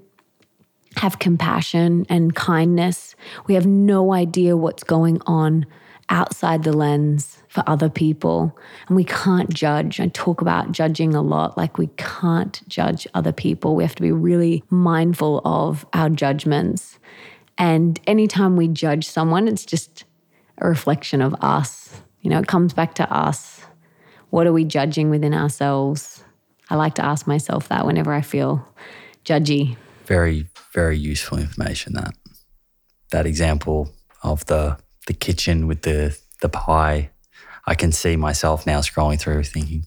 have compassion and kindness. We have no idea what's going on outside the lens for other people. And we can't judge. I talk about judging a lot. Like, we can't judge other people. We have to be really mindful of our judgments. And anytime we judge someone, it's just a reflection of us you know, it comes back to us. What are we judging within ourselves? I like to ask myself that whenever I feel judgy. Very, very useful information that that example of the the kitchen with the the pie. I can see myself now scrolling through thinking,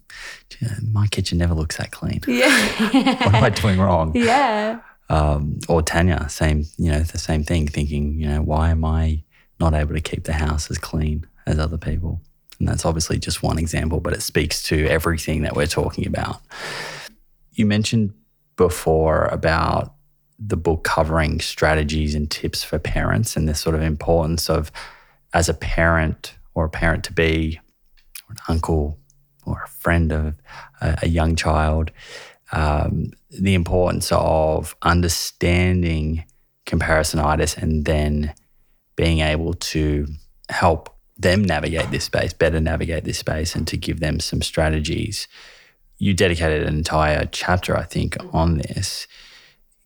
my kitchen never looks that clean. Yeah. what am I doing wrong? Yeah. Um, or Tanya, same, you know, the same thing, thinking, you know, why am I not able to keep the house as clean as other people? And that's obviously just one example, but it speaks to everything that we're talking about. You mentioned before about the book covering strategies and tips for parents and the sort of importance of, as a parent or a parent to be, or an uncle or a friend of a, a young child, um, the importance of understanding comparisonitis and then being able to help them navigate this space, better navigate this space, and to give them some strategies. You dedicated an entire chapter, I think, on this.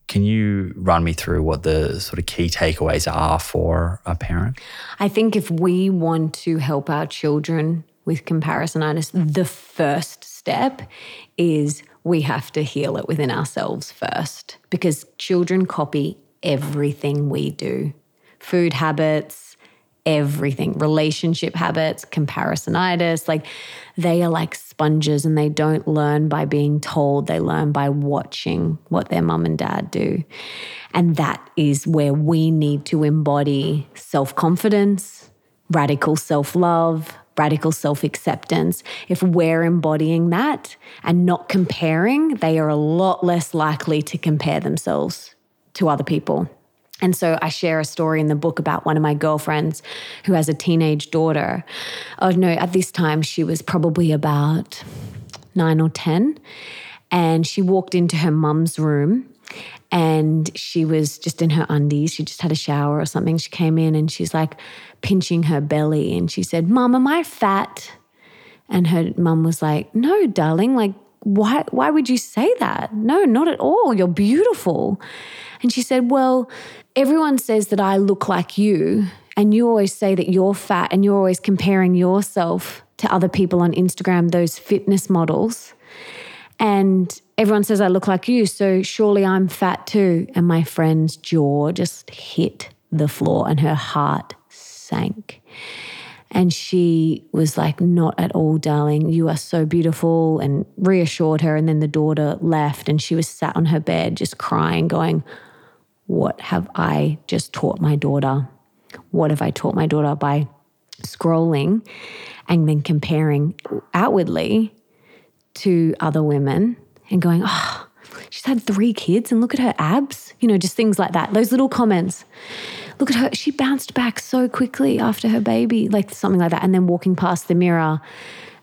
Can you run me through what the sort of key takeaways are for a parent? I think if we want to help our children with comparisonitis, the first step is we have to heal it within ourselves first because children copy everything we do food habits, everything relationship habits, comparisonitis. Like they are like sponges and they don't learn by being told, they learn by watching what their mum and dad do. And that is where we need to embody self confidence, radical self love. Radical self acceptance. If we're embodying that and not comparing, they are a lot less likely to compare themselves to other people. And so I share a story in the book about one of my girlfriends who has a teenage daughter. Oh, no, at this time she was probably about nine or 10. And she walked into her mum's room and she was just in her undies. She just had a shower or something. She came in and she's like pinching her belly and she said, Mum, am I fat? And her mum was like, No, darling, like, why, why would you say that? No, not at all. You're beautiful. And she said, Well, everyone says that I look like you, and you always say that you're fat, and you're always comparing yourself to other people on Instagram, those fitness models. And everyone says I look like you, so surely I'm fat too. And my friend's jaw just hit the floor and her heart sank. And she was like, Not at all, darling. You are so beautiful, and reassured her. And then the daughter left, and she was sat on her bed, just crying, going, what have I just taught my daughter? What have I taught my daughter by scrolling and then comparing outwardly to other women and going, oh, she's had three kids and look at her abs? You know, just things like that. Those little comments. Look at her. She bounced back so quickly after her baby, like something like that. And then walking past the mirror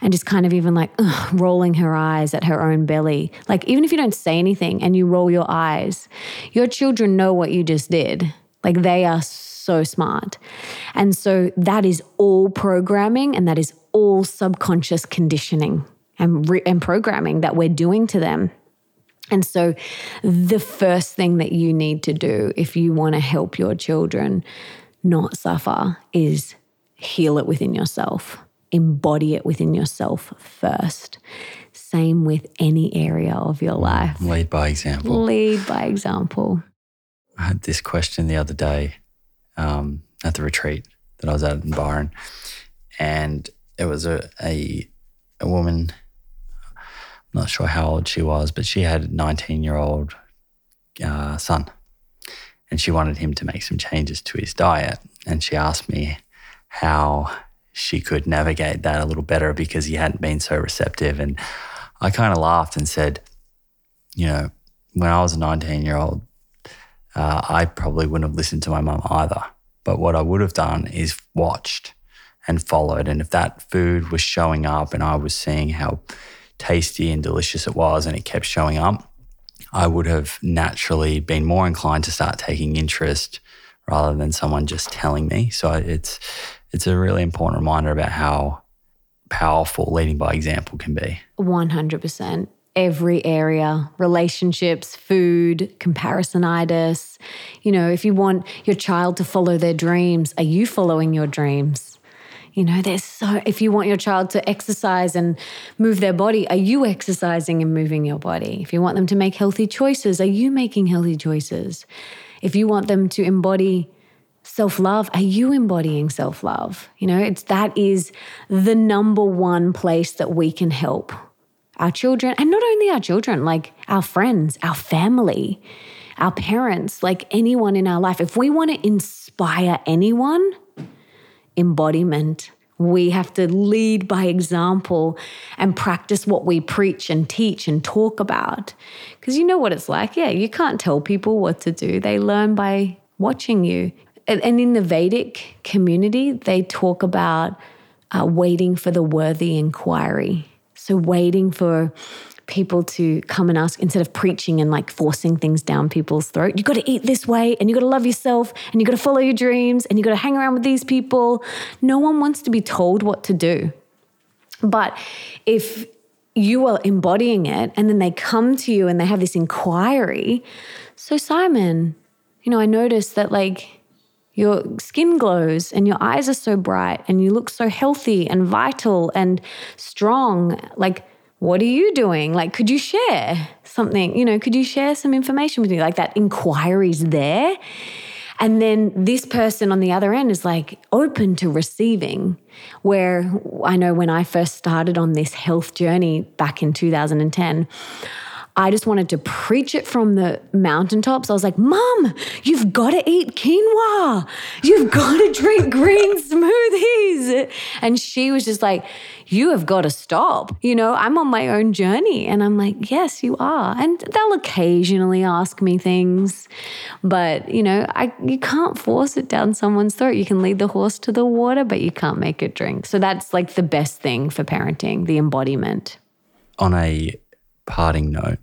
and just kind of even like ugh, rolling her eyes at her own belly. Like, even if you don't say anything and you roll your eyes, your children know what you just did. Like, they are so smart. And so that is all programming and that is all subconscious conditioning and, re- and programming that we're doing to them. And so, the first thing that you need to do if you want to help your children not suffer is heal it within yourself embody it within yourself first. Same with any area of your life. Lead by example. Lead by example. I had this question the other day um, at the retreat that I was at in Byron, and it was a a, a woman I'm not sure how old she was, but she had a 19 year old uh, son. And she wanted him to make some changes to his diet. And she asked me how she could navigate that a little better because he hadn't been so receptive. And I kind of laughed and said, you know, when I was a 19 year old, uh, I probably wouldn't have listened to my mum either. But what I would have done is watched and followed. And if that food was showing up and I was seeing how tasty and delicious it was and it kept showing up, I would have naturally been more inclined to start taking interest rather than someone just telling me. So it's it's a really important reminder about how powerful leading by example can be. 100%. Every area, relationships, food, comparisonitis. You know, if you want your child to follow their dreams, are you following your dreams? You know, there's so, if you want your child to exercise and move their body, are you exercising and moving your body? If you want them to make healthy choices, are you making healthy choices? If you want them to embody self love, are you embodying self love? You know, it's that is the number one place that we can help our children, and not only our children, like our friends, our family, our parents, like anyone in our life. If we want to inspire anyone, embodiment. We have to lead by example and practice what we preach and teach and talk about. Because you know what it's like. Yeah, you can't tell people what to do, they learn by watching you. And in the Vedic community, they talk about uh, waiting for the worthy inquiry. So, waiting for people to come and ask instead of preaching and like forcing things down people's throat. You've got to eat this way and you've got to love yourself and you've got to follow your dreams and you've got to hang around with these people. No one wants to be told what to do. But if you are embodying it and then they come to you and they have this inquiry, so Simon, you know, I noticed that like your skin glows and your eyes are so bright and you look so healthy and vital and strong. Like, what are you doing? Like, could you share something? You know, could you share some information with me? Like, that inquiry's there. And then this person on the other end is like open to receiving. Where I know when I first started on this health journey back in 2010, I just wanted to preach it from the mountaintops. I was like, Mom, you've got to eat quinoa. You've got to drink green smoothies. And she was just like, You have got to stop. You know, I'm on my own journey. And I'm like, Yes, you are. And they'll occasionally ask me things. But, you know, I, you can't force it down someone's throat. You can lead the horse to the water, but you can't make it drink. So that's like the best thing for parenting, the embodiment. On a parting note,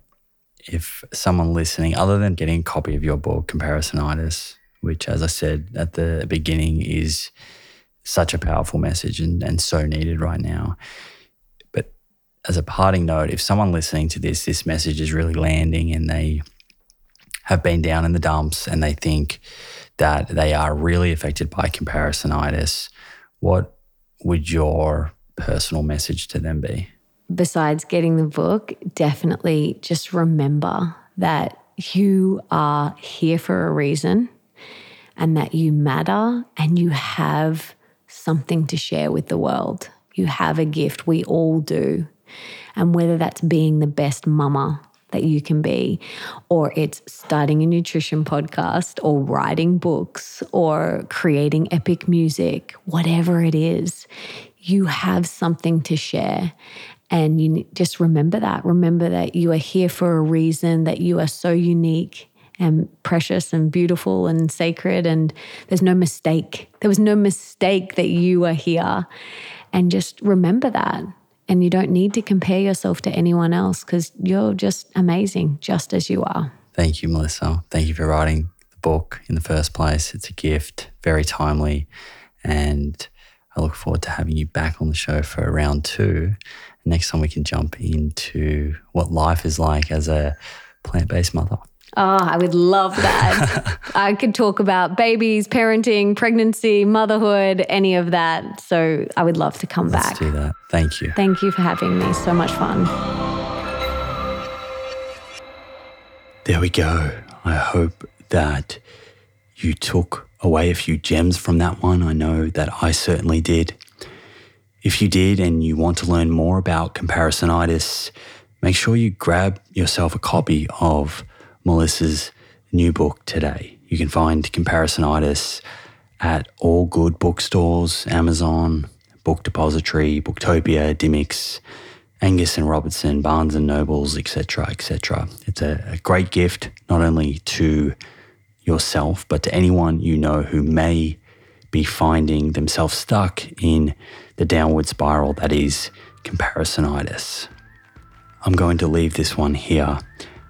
if someone listening, other than getting a copy of your book, Comparisonitis, which, as I said at the beginning, is such a powerful message and, and so needed right now. But as a parting note, if someone listening to this, this message is really landing and they have been down in the dumps and they think that they are really affected by comparisonitis, what would your personal message to them be? Besides getting the book, definitely just remember that you are here for a reason and that you matter and you have something to share with the world. You have a gift. We all do. And whether that's being the best mama that you can be, or it's starting a nutrition podcast, or writing books, or creating epic music, whatever it is, you have something to share. And you just remember that. Remember that you are here for a reason, that you are so unique and precious and beautiful and sacred. And there's no mistake. There was no mistake that you are here. And just remember that. And you don't need to compare yourself to anyone else because you're just amazing, just as you are. Thank you, Melissa. Thank you for writing the book in the first place. It's a gift, very timely. And I look forward to having you back on the show for round two next time we can jump into what life is like as a plant based mother. Oh, I would love that. I could talk about babies, parenting, pregnancy, motherhood, any of that. So I would love to come Let's back. do that. Thank you. Thank you for having me. So much fun. There we go. I hope that you took away a few gems from that one. I know that I certainly did. If you did and you want to learn more about comparisonitis, make sure you grab yourself a copy of Melissa's new book today. You can find Comparisonitis at all good bookstores, Amazon, Book Depository, Booktopia, Dymocks, Angus and Robertson, Barnes and Nobles, etc., etc. It's a, a great gift not only to yourself but to anyone you know who may be finding themselves stuck in the downward spiral that is comparisonitis. I'm going to leave this one here.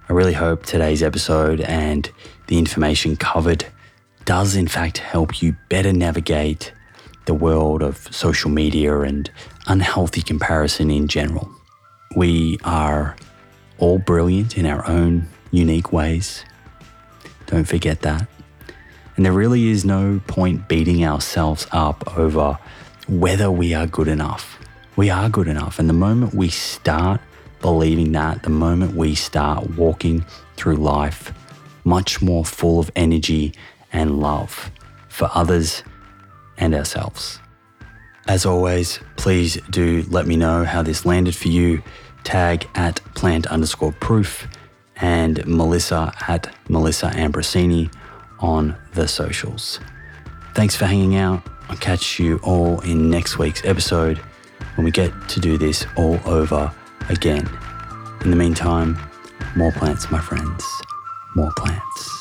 I really hope today's episode and the information covered does, in fact, help you better navigate the world of social media and unhealthy comparison in general. We are all brilliant in our own unique ways. Don't forget that. And there really is no point beating ourselves up over whether we are good enough. We are good enough. And the moment we start believing that, the moment we start walking through life much more full of energy and love for others and ourselves. As always, please do let me know how this landed for you. Tag at plant underscore proof and Melissa at Melissa Ambrosini on the socials. Thanks for hanging out. I'll catch you all in next week's episode when we get to do this all over again. In the meantime, more plants, my friends, more plants.